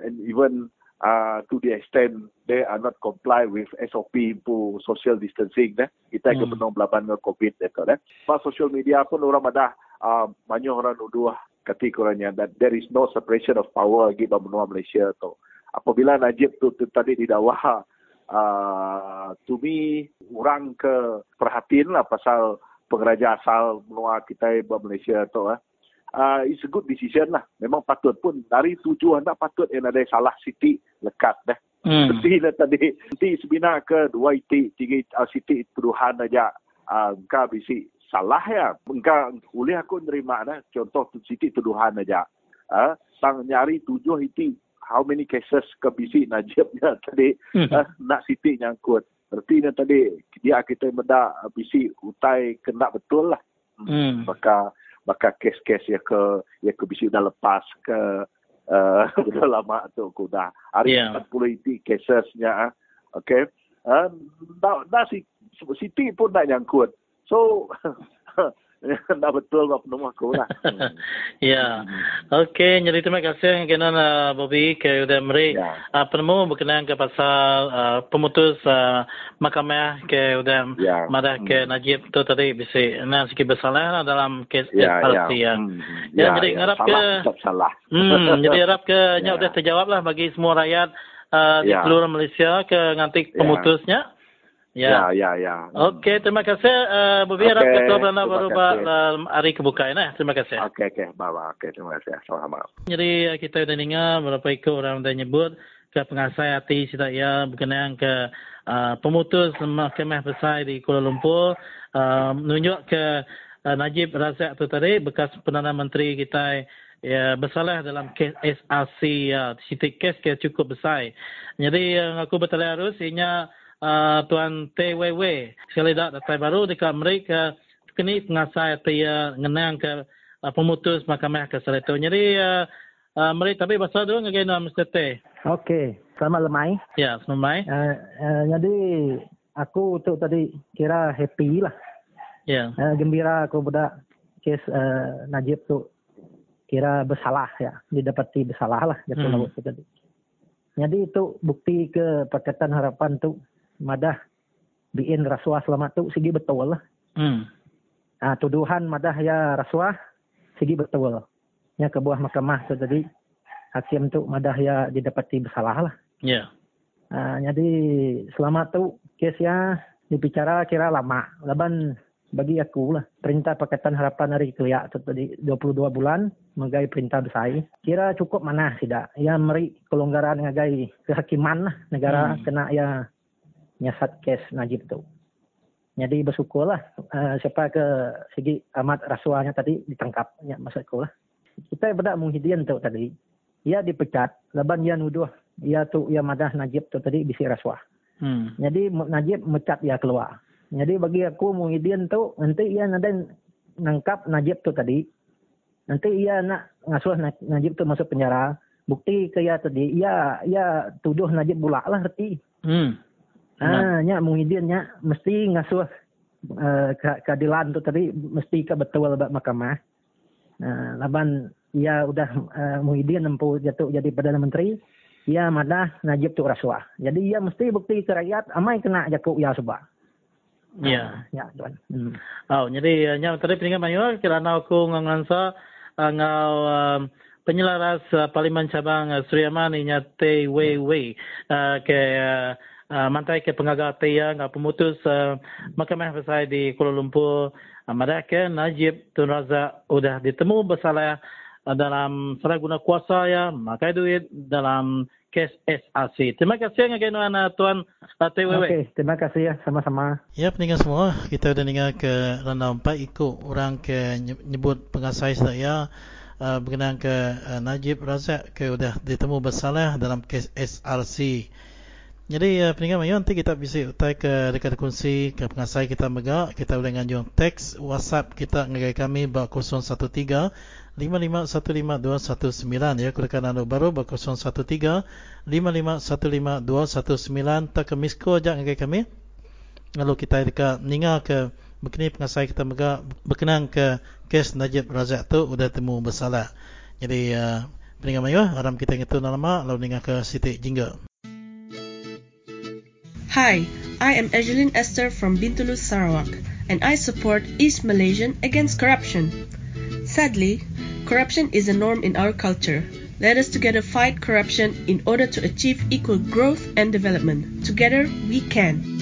And even uh, to the extent they are not comply with SOP pu social distancing deh. Kita hmm. ke penuh belaban ke covid itu deh. Pas social media pun orang ada uh, banyak orang nuduh kategorinya that there is no separation of power di benua Malaysia tu. Apabila Najib tu, tu tadi didakwa uh, to me orang ke perhatian lah pasal pengeraja asal benua kita di Malaysia tu eh. Uh, it's a good decision lah. Memang patut pun dari tujuan tak patut yang ada salah siti lekat dah. Hmm. Seperti lah tadi, nanti sebenarnya ke dua itik, tiga uh, siti tuduhan aja uh, kau bisi salah ya. Engkau boleh aku nerima dah. Contoh tu Siti tuduhan aja. Ah, sang nyari tujuh itu how many cases ke bisi najibnya tadi hmm. ah, nak Siti nyangkut. Artinya tadi dia kita benda bisi utai kena betul lah. Hmm. Maka maka kes-kes ya ke ya ke bisi dah lepas ke uh, dah lama tu aku dah hari yeah. 40 itu casesnya. Okay. Uh, dah, dah si, Siti pun nak nyangkut. So dah betul lah penemu aku lah. ya. Okey, jadi terima kasih kerana uh, Bobby ke udah meri ya. uh, penemu berkenaan ke pasal uh, pemutus uh, mahkamah ke udah ya. madah ke hmm. Najib tu tadi bisa nah sikit bersalah lah dalam kes ya, ya. ya. Hmm. ya. Ya, jadi ya. ngarap ke salah. Hmm, jadi harap ke ya. nya udah terjawab lah bagi semua rakyat uh, di ya. seluruh Malaysia ke nganti ya. pemutusnya. Ya. Ya, ya, ya. Okey, terima kasih. Uh, Bubi okay, harap ketua beranda baru dalam hari kebukaan. Eh. Terima kasih. Okey, okey. Bye-bye. Okey, terima kasih. Sama-sama. Jadi, kita sudah dengar berapa ikut orang dah nyebut ke pengasai hati sida ya berkenaan ke uh, pemutus mahkamah besar di Kuala Lumpur uh, menunjuk ke uh, Najib Razak tu tadi bekas Perdana Menteri kita ya bersalah dalam kes SRC ya sitik kes ke cukup besar. Jadi uh, aku betul harus ianya uh, Tuan TWW sekali dah datang baru dekat mereka kini pengasai dia ngenang ke uh, pemutus mahkamah kesalahan. Jadi uh, uh, mereka tapi pasal tu ngagai nama Mr. T. Okey, selamat lemai. Ya, selamat lemai. Uh, uh, jadi aku tu tadi kira happy lah. Ya. Uh, gembira aku budak kes uh, Najib tu kira bersalah ya, didapati bersalah lah hmm. tadi. Jadi itu bukti ke Pakatan Harapan tu madah biin rasuah selamat tu segi betul lah. Hmm. Ah, tuduhan madah ya rasuah segi betul. Ya kebuah mahkamah tu tadi hakim tu madah ya didapati bersalah lah. Ya. Yeah. Ah, jadi selamat tu kes ya dibicara kira lama. Laban bagi aku lah perintah Pakatan Harapan hari Kelihak tu tadi 22 bulan mengai perintah besar kira cukup mana tidak ya meri kelonggaran ngagai kehakiman lah negara hmm. kena ya nyasat kes Najib tu. Jadi bersyukurlah uh, siapa ke segi amat rasuahnya tadi ditangkap ya maksudku lah. Kita berdak Muhyiddin tu tadi. Ia dipecat, laban ia nuduh ia tu ia madah Najib tu tadi bisi rasuah. Hmm. Jadi Najib mecat ia keluar. Jadi bagi aku Muhyiddin tu nanti ia nanti nangkap Najib tu tadi. Nanti ia nak ngasuh Najib tu masuk penjara. Bukti ke ia tadi, ia ia tuduh Najib pula lah reti. Hmm. Ah, nya Muhyiddin nya mesti ngasuh uh, keadilan tu tadi mesti ke betul bak mahkamah. Uh, laban ia udah uh, Muhyiddin nempu jatuh jadi perdana menteri, ia madah Najib tu rasuah. Jadi ia mesti bukti ke rakyat amai kena jakuk ia sebab. Ya, uh, ya tuan. Hmm. Oh, jadi nya tadi peningan mayu kirana aku ngansa uh, ngau uh, penyelaras uh, Parlimen Cabang uh, Suriaman inya TWW uh, ke uh, uh, mantai ke pengagal tia ngah pemutus uh, mahkamah besar di Kuala Lumpur uh, mereka Najib Tun Razak sudah ditemu bersalah dalam salah guna kuasa ya makai duit dalam kes SRC. Terima kasih ngagain uh, Tuan uh, TWW. Okey, terima kasih ya sama-sama. Ya peninggal semua, kita sudah dengar ke randa empat ikut orang ke nyebut pengasai saya uh, berkenaan ke uh, Najib Razak ke sudah ditemu bersalah dalam kes SRC. Jadi uh, peningkat mayu nanti kita bisa utai ke dekat kunci ke pengasai kita megak kita boleh nganjung teks WhatsApp kita ngagai kami ba 013 5515219 ya kulikan anu baru ba 013 5515219 tak ke misko ajak ngagai kami lalu kita dekat ninga ke begini pengasai kita megak berkenaan ke kes Najib Razak tu sudah temu bersalah. Jadi uh, peningkat mayu aram kita ngitu nama lalu ninga ke Siti Jingga. Hi, I am Egeline Esther from Bintulu, Sarawak, and I support East Malaysian against corruption. Sadly, corruption is a norm in our culture. Let us together fight corruption in order to achieve equal growth and development. Together, we can.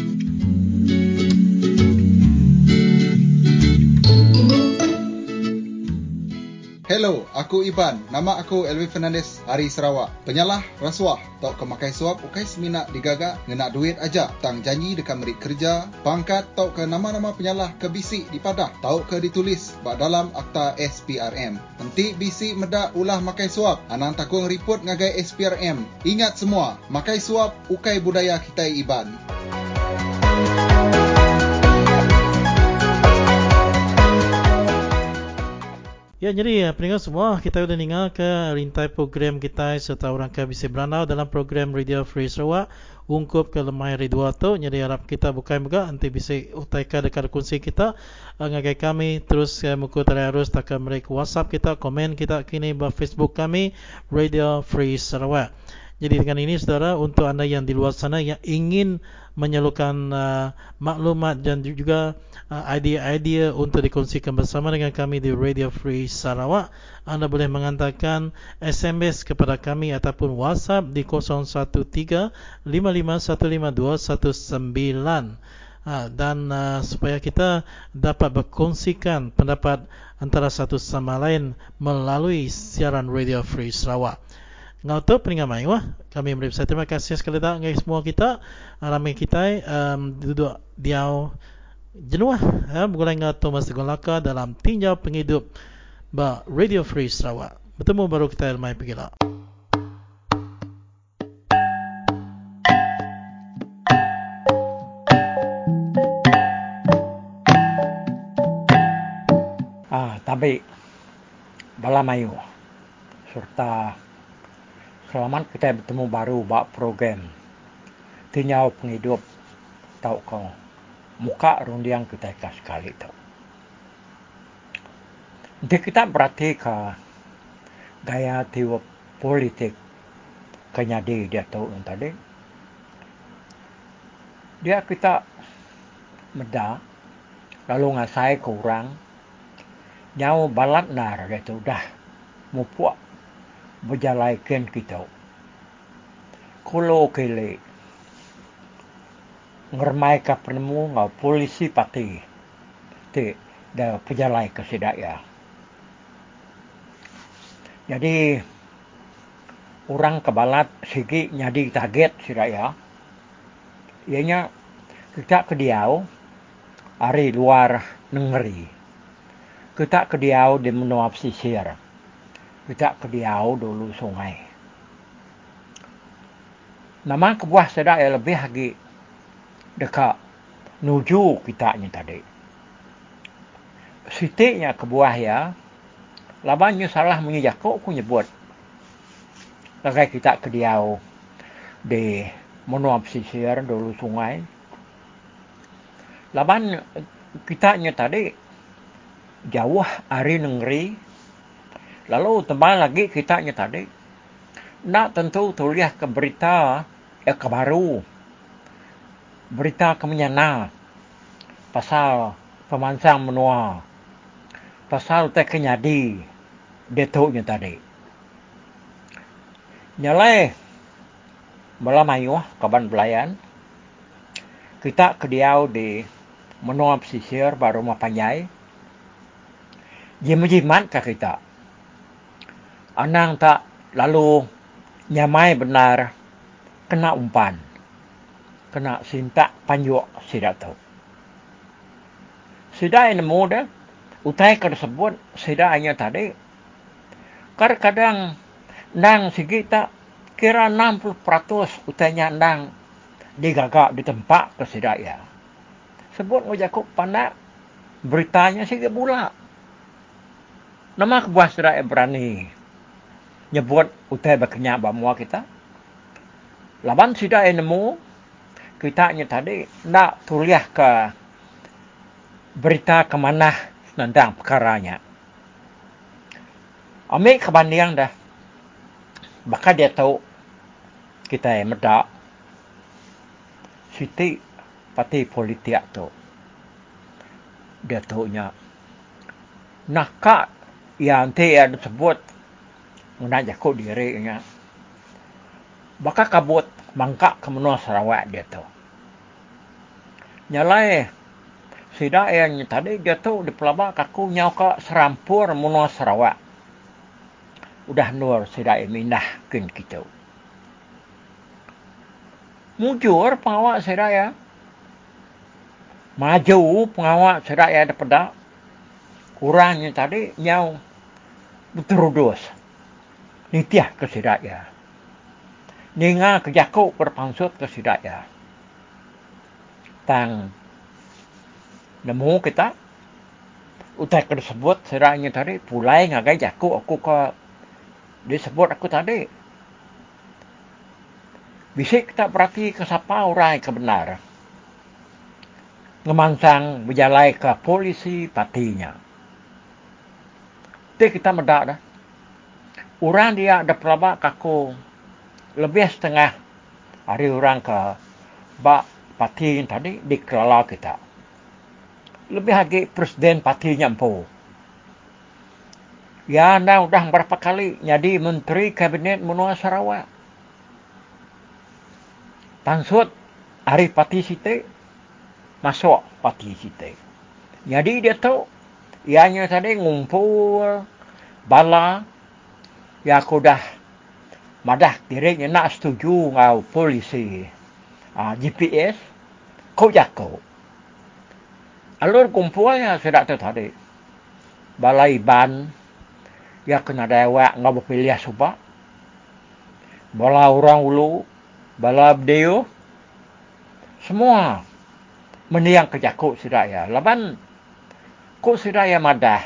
Aku Iban. Nama aku Elvi Fernandez, Hari Sarawak. Penyalah rasuah tok kemakai suap ukai semina digagak ngena duit aja. Tang janji dekat merik kerja, pangkat tok ke nama-nama penyalah ke bisik di padah. Tau ke ditulis bak dalam akta SPRM. Nanti bisik medak ulah makai suap. Anang takung report ngagai SPRM. Ingat semua, makai suap ukai budaya kita Iban. Ya, jadi ya, pendengar semua, kita sudah dengar ke rintai program kita serta orang bisa beranau dalam program Radio Free Sarawak ungkup ke lemah ridua tu. Jadi harap kita bukan juga nanti bisa utaikan dekat kunci kita. Ngagai kami terus uh, muka terus tak mereka WhatsApp kita, komen kita kini di Facebook kami Radio Free Sarawak. Jadi dengan ini saudara untuk anda yang di luar sana yang ingin menyalurkan uh, maklumat dan juga uh, idea-idea untuk dikongsikan bersama dengan kami di Radio Free Sarawak, anda boleh menghantarkan SMS kepada kami ataupun WhatsApp di 0135515219. Ha, dan uh, supaya kita dapat berkongsikan pendapat antara satu sama lain melalui siaran Radio Free Sarawak. Ngau tu peningat mai wah. Kami beri saya terima kasih sekali dah ngai semua kita. Ramai kita um, duduk diau jenuh ya bergulai ngau tu masa golaka dalam tinjau penghidup ba Radio Free Sarawak. Bertemu baru kita mai pergi lah. Ah, tapi bala mayu serta Selamat kita bertemu baru buat program. Tinyau penghidup Tahu kau. Muka rundiang kita ikat sekali tu Jadi kita berarti ke Gaya tiwa politik Kenyadi dia tahu yang tadi. Dia kita Meda Lalu ngasai ke orang Nyau balat nar dia tu dah. Mupuak berjalaikan kita. Kalau kele ngermai ka penemu ngau polisi pati te da pejalai ke sedaya. Jadi orang kebalat sigi nyadi target sedaya. Ianya kita ke diau hari luar negeri. Kita ke diau di menua pesisir kita ke diau dulu sungai. Nama kebuah sedak yang lebih lagi dekat nuju kita ni tadi. Sitiknya kebuah ya, labannya salah menyejak kok aku nyebut. Lagai kita ke diau di menua pesisir dulu sungai. Laban kita ni tadi jauh hari negeri Lalu tembang lagi kita tadi. Nak tentu tulis ke berita yang ke baru. Berita ke menyana. Pasal pemansang menua. Pasal tak kenyadi. Dia tadi. Nyalai. Malam ayuh kaban belayan. Kita kediau di menua pesisir baru rumah panjai. Jimat-jimat ke kita anang tak lalu nyamai benar kena umpan. Kena sinta panjuk sidak tu. Sidak yang nemu dah, utai tersebut sidak hanya tadi. Kadang-kadang nang segi tak kira 60% utainya nang digagak di tempat ke sidak ya. Sebut ngajakuk pandak beritanya segi pula. Nama kebuah yang berani nyebut utai berkenyak bamua kita. Laban sudah nemu kita ni tadi nak tulis ke berita ke mana tentang perkaranya. Ambil kebandingan dah. Bakal dia tahu kita yang medak Siti parti politik tu. Dia tahu nya nakak yang dia sebut Muna jakut diri nya. Baka kabut mangka ke menua Sarawak dia tu. Nyalai sida yang tadi dia tu di pelaba kaku nyau ke serampur menua Sarawak. Udah nur sida minah kin kita. Mujur pengawak sida ya. Maju pengawak sida ya daripada kurangnya tadi nyau berterudus nitiah ke sidaya. Ninga ke jakuk berpangsut ke sidaya. Tang. Nemu kita. Utai kena sebut serangnya tadi. Pulai ngagai jaku aku ko disebut aku tadi. Bisa kita berarti ke siapa orang kebenar ngemansang berjalai ke polisi patinya. Itu kita medak dah orang dia ada pelabak kaku lebih setengah hari orang ke bak pati tadi dikelola kita lebih lagi presiden parti nyampu. Ya, anda sudah berapa kali jadi menteri kabinet menua Sarawak. Tansut hari parti site masuk parti site. Jadi dia tahu ianya tadi ngumpul bala ya aku dah madah dirinya nak setuju ngau polisi uh, ah, GPS kau jago alur kumpulnya sudah tadi. Balai ban, ya kena dewa ngau berpilih subak. Bala orang ulu, bala bdeo, semua meniang kejakuk sudah ya. Laban, kok sudah ya madah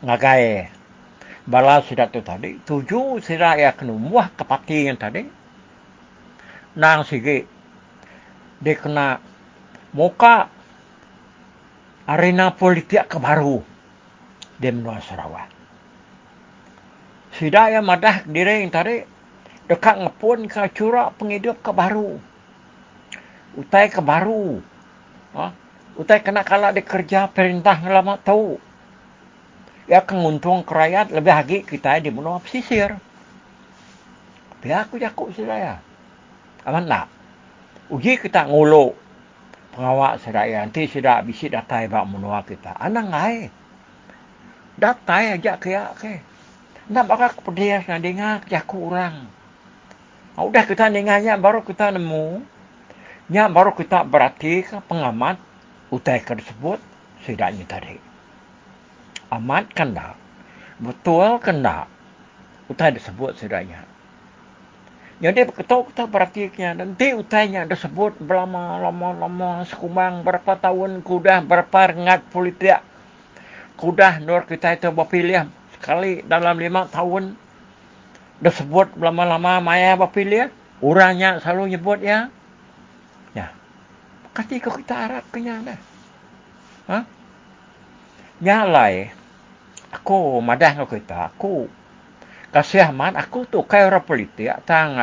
ngagai bala sudah tu tadi. Tujuh sudah ya kena muah kepati yang tadi. Nang sigi, dia kena muka arena politik kebaru di Menua Sarawak. Sudah yang madah diri yang tadi dekat ngepun ke curak penghidup kebaru. Utai kebaru. Ha? Utai kena kalah di kerja perintah lama tahu. Ya kenguntung kerayat lebih lagi kita di Menua Pesisir. Biar aku jakuk sudah ya. Aman tak? Uji kita nguluk pengawak sedaya nanti sudah bisi datai bak menua kita. Anak ngai datai aja kaya ke. Nak bakal kepedes nak dengar jaku orang. Ah, udah kita dengarnya baru kita nemu. Nya baru kita berarti pengamat utai tersebut sedaknya tadi amat kena betul kena utai disebut sedaknya jadi ketok kita praktiknya. Nanti utainya disebut berlama lama lama sekumang berapa tahun kudah berapa rengat politik. Kudah nur kita itu berpilih sekali dalam lima tahun. Disebut berlama lama maya berpilih. Orangnya selalu nyebut ya. Ya. Ketika kita harap kenya dah. Ha? Nyalai. Aku madah kita. Aku kasih aman aku tu kaya orang politik tang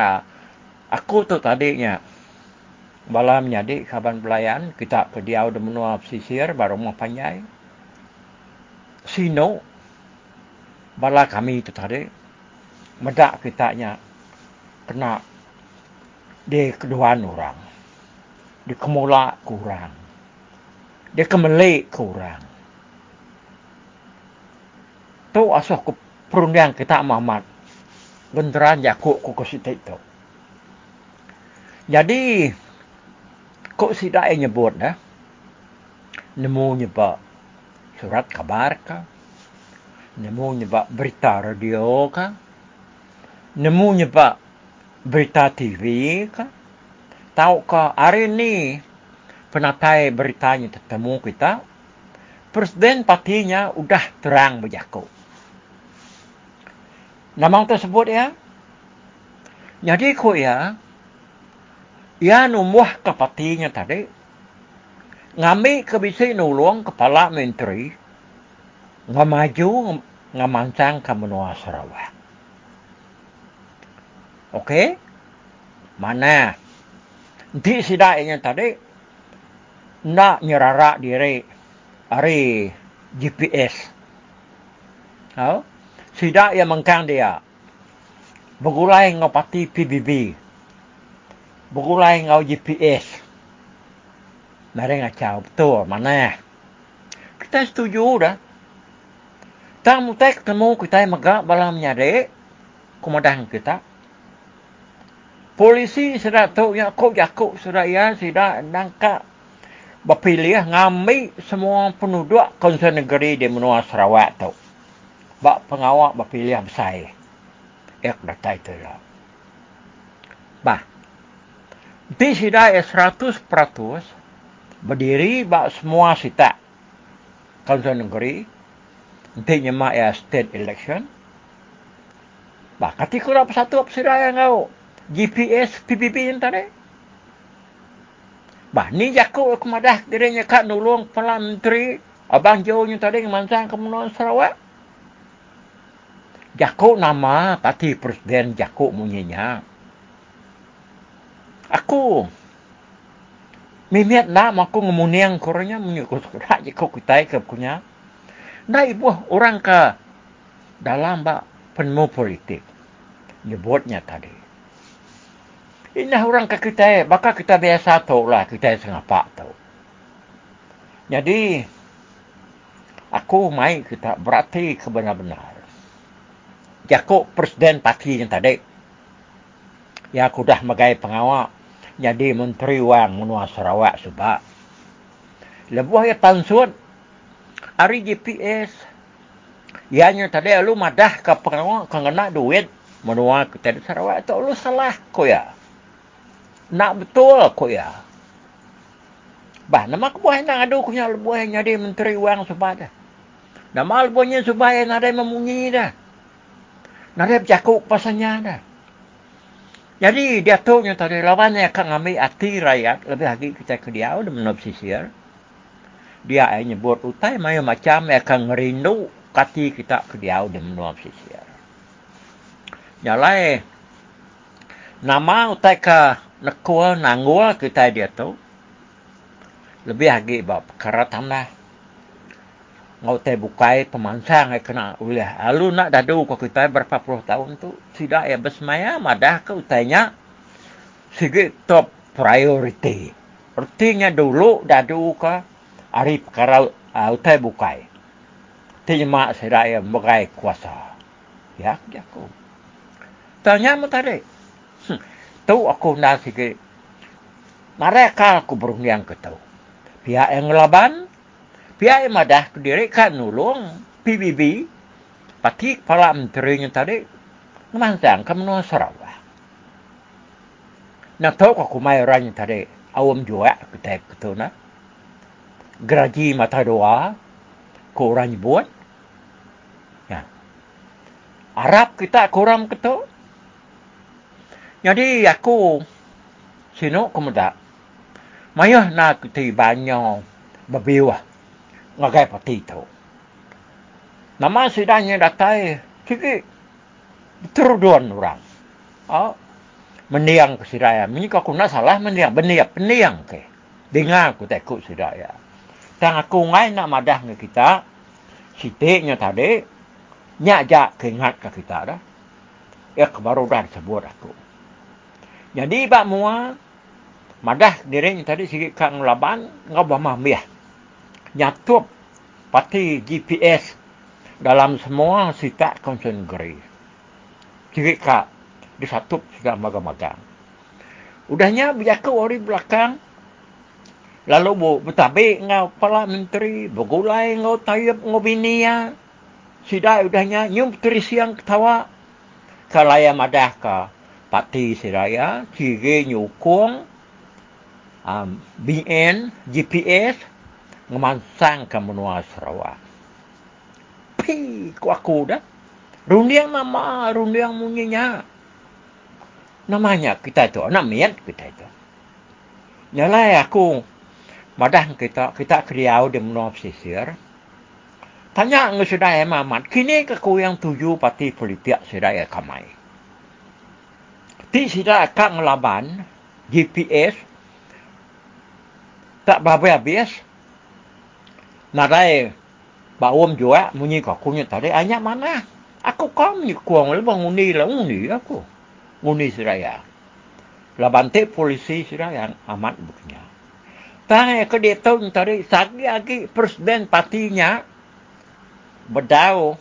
aku tu tadinya malam jadi kaban pelayan kita ke dia udah menua pesisir baru mau panjai sino bala kami tu tadi medak kitanya kena di kedua orang di kemula kurang di kemelik kurang tu asuh ke perundang kita Muhammad. Benteran Yakub ku kesita itu. Jadi, kok si dae nyebut dah? Nemu nyebut surat kabar ka? Nemu nyebut berita radio ka? Nemu nyebut berita TV ka? Tahu ka hari ini penatai beritanya ketemu kita? Presiden partinya udah terang berjakut nama tersebut ya. Jadi ko ya, ya numuh kepatinya tadi, ngami kebisi nulung kepala menteri, ngamaju ngamancang ke menua Sarawak. Okey? Mana? Di sidainya tadi, nak nyerarak diri, hari GPS. Oh? Tidak yang mengkang dia. Begulai ngau pati PBB. Begulai ngau GPS. Mereka ngacau betul mana. Kita setuju dah. Tak mutai ketemu kita yang megak balam nyade. Komandan kita. Polisi sudah tahu ya kok jakuk sudah ya sudah nangka berpilih ngambil semua penduduk konsen negeri di menua Sarawak tu bak pengawak berpilih besar. Ek dah title lah. Bah. Di sida 100% berdiri bak semua sita. Kansel negeri. Nanti nyemak ya state election. Bah, kati kurang satu apa siraya ngau. GPS PBB yang tadi. Bah, ni jakuk aku madah dirinya kat nulung Perdana Menteri. Abang jauh yang tadi ngemansang ke Menua Sarawak. Jakuk nama parti presiden Jakuk munyinya. Aku Mimiat nak aku ngemuniang koranya menyukur surat je kau kutai ke punya. Nah ibu orang ke dalam bak penemu politik. Nyebutnya tadi. Ini orang ke kita, bakal kita biasa tahu lah kita sengapak tahu. Jadi, aku mai kita berarti kebenar-benar. Jakuk presiden parti yang tadi. Ya aku dah magai pengawal jadi menteri wang menua Sarawak sebab. Lebuh ya tansut hari GPS ianya tadi lu madah ke pengawal kena duit. Menua kita di Sarawak itu lu salah ko ya. Nak betul ko ya. Bah nama aku buah nak adu kunya lebuh jadi menteri wang sebab dah. Nama lebuhnya sebab yang ada memunyi dah Nada bercakap pasanya dah. Jadi dia tahu yang tadi lawan yang akan ambil hati rakyat lebih lagi kita ke dia udah menop sisir. Dia yang nyebut utai mayu macam yang akan ngerindu kati kita ke dia udah menop sisir. Nyalai nama utai ke nekua nanggul kita dia tahu lebih lagi bawa perkara tanah ngau te bukai pemansang ai kena ulah alu nak dadu ko kita berapa puluh tahun tu tidak ya besmaya madah ke utainya sigi top priority. Artinya dulu dadu ka ari perkara uh, utai bukai. Terima saya bagai kuasa. Ya aku tanya mu tadi. Hm, tu aku nak sigi mereka aku berungiang ke tu pihak yang laban yang madah kediri kan nulung PBB pati para menteri yang tadi ngemansang ke menua Sarawak. Nak tahu kau kumai orang yang tadi awam jua kita itu na geraji mata doa ko orang buat. Ya. Arab kita kurang ketu. Jadi aku sino kemudak. Mayah nak kita banyak berbiwah ngagai pati tu. Nama sidangnya datai, kiki teruduan orang. Oh, mendiang ke sidaya. Ini kau kuna salah mendiang, beniak, pendiang ke. Dengar aku tekuk sidaya. Dan aku ngai nak madah ke kita, sitiknya tadi, nyajak keingat ke kita dah. Ya, baru dah sebut aku. Jadi, bak mua, madah diri tadi sikit kang laban, ngau bamah nyatup pati GPS dalam semua sitak konsen negeri. Jadi kak, disatup juga magang-magang. Udahnya berjaka hari belakang, lalu bu betabik ngau kepala menteri, bergulai ngau tayup ngau bini ya. Sidai udahnya nyum terisi yang ketawa. Kalaya madah ka pati siraya, ciri nyukung, um, BN, GPS, ngemansang ke menua Sarawak. Pi, ku aku dah. Rundiang nama, rundiang munyinya. Namanya kita itu, anak miat kita itu. Nyalai aku, madah kita, kita kriau di menua pesisir. Tanya nge sudah ya mamat, kini ke ku yang tuju parti politik sudah ya kamai. Ti sudah akan ngelaban GPS tak berapa habis narai ba om jua munyi ko kunya tadi anya mana aku kom ni kuang le bang uni la uni aku uni seraya la bante polisi seraya amat buknya tang ke dia tahu tadi sagi lagi presiden partinya bedau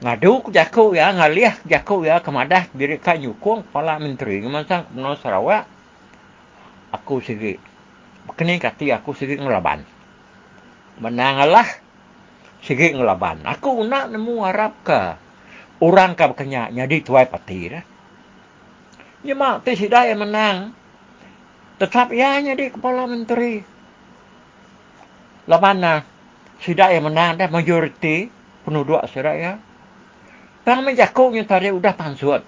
ngadu ku jaku ya ngaliah jaku ya kemadah diri ka nyukung kepala menteri ngemasang kemenang Sarawak aku segi kini kati aku segi ngelaban menanglah sikit ngelaban. Aku nak nemu harap ke orang ke kenya jadi tuai pati dah. Ya mak tu si daya menang. Tetap ia jadi kepala menteri. Laban na yang menang dah majoriti penduduk sidak ya. Tang menjakuknya tadi udah pansut.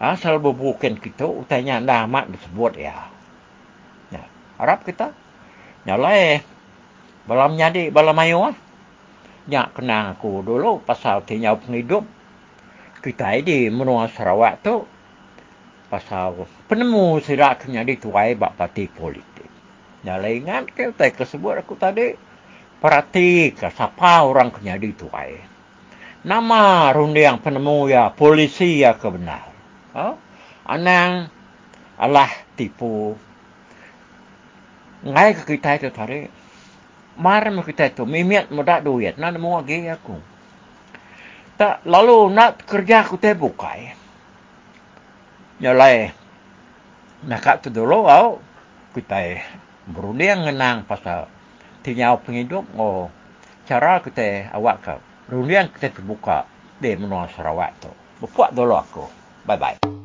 Asal berbukin kita, utanya amat disebut ya. Ya, harap kita. Nyalai. Balam nyadi, balam mayu ah. Nyak kenang aku dulu pasal tinyau penghidup. Kita ini menua Sarawak tu. Pasal penemu sirak nyadi tuai bak parti politik. Nyalai ingat ke, tak kesebut aku tadi. Perhati ke siapa orang kenyadi tuai. Nama rundi yang penemu ya polisi ya kebenar. Ha? Anang alah tipu. Ngai ke kita itu tadi. Mar mo kita itu mimiat muda duit. Nak mau lagi aku. Tak lalu nak kerja aku teh bukai. Nyalai. Nak kat tu dulu au kita berunding ngenang pasal tinyau penghidup oh cara kita awak ke rundian kita terbuka di menua Sarawak tu. Buat dulu aku. Bye bye.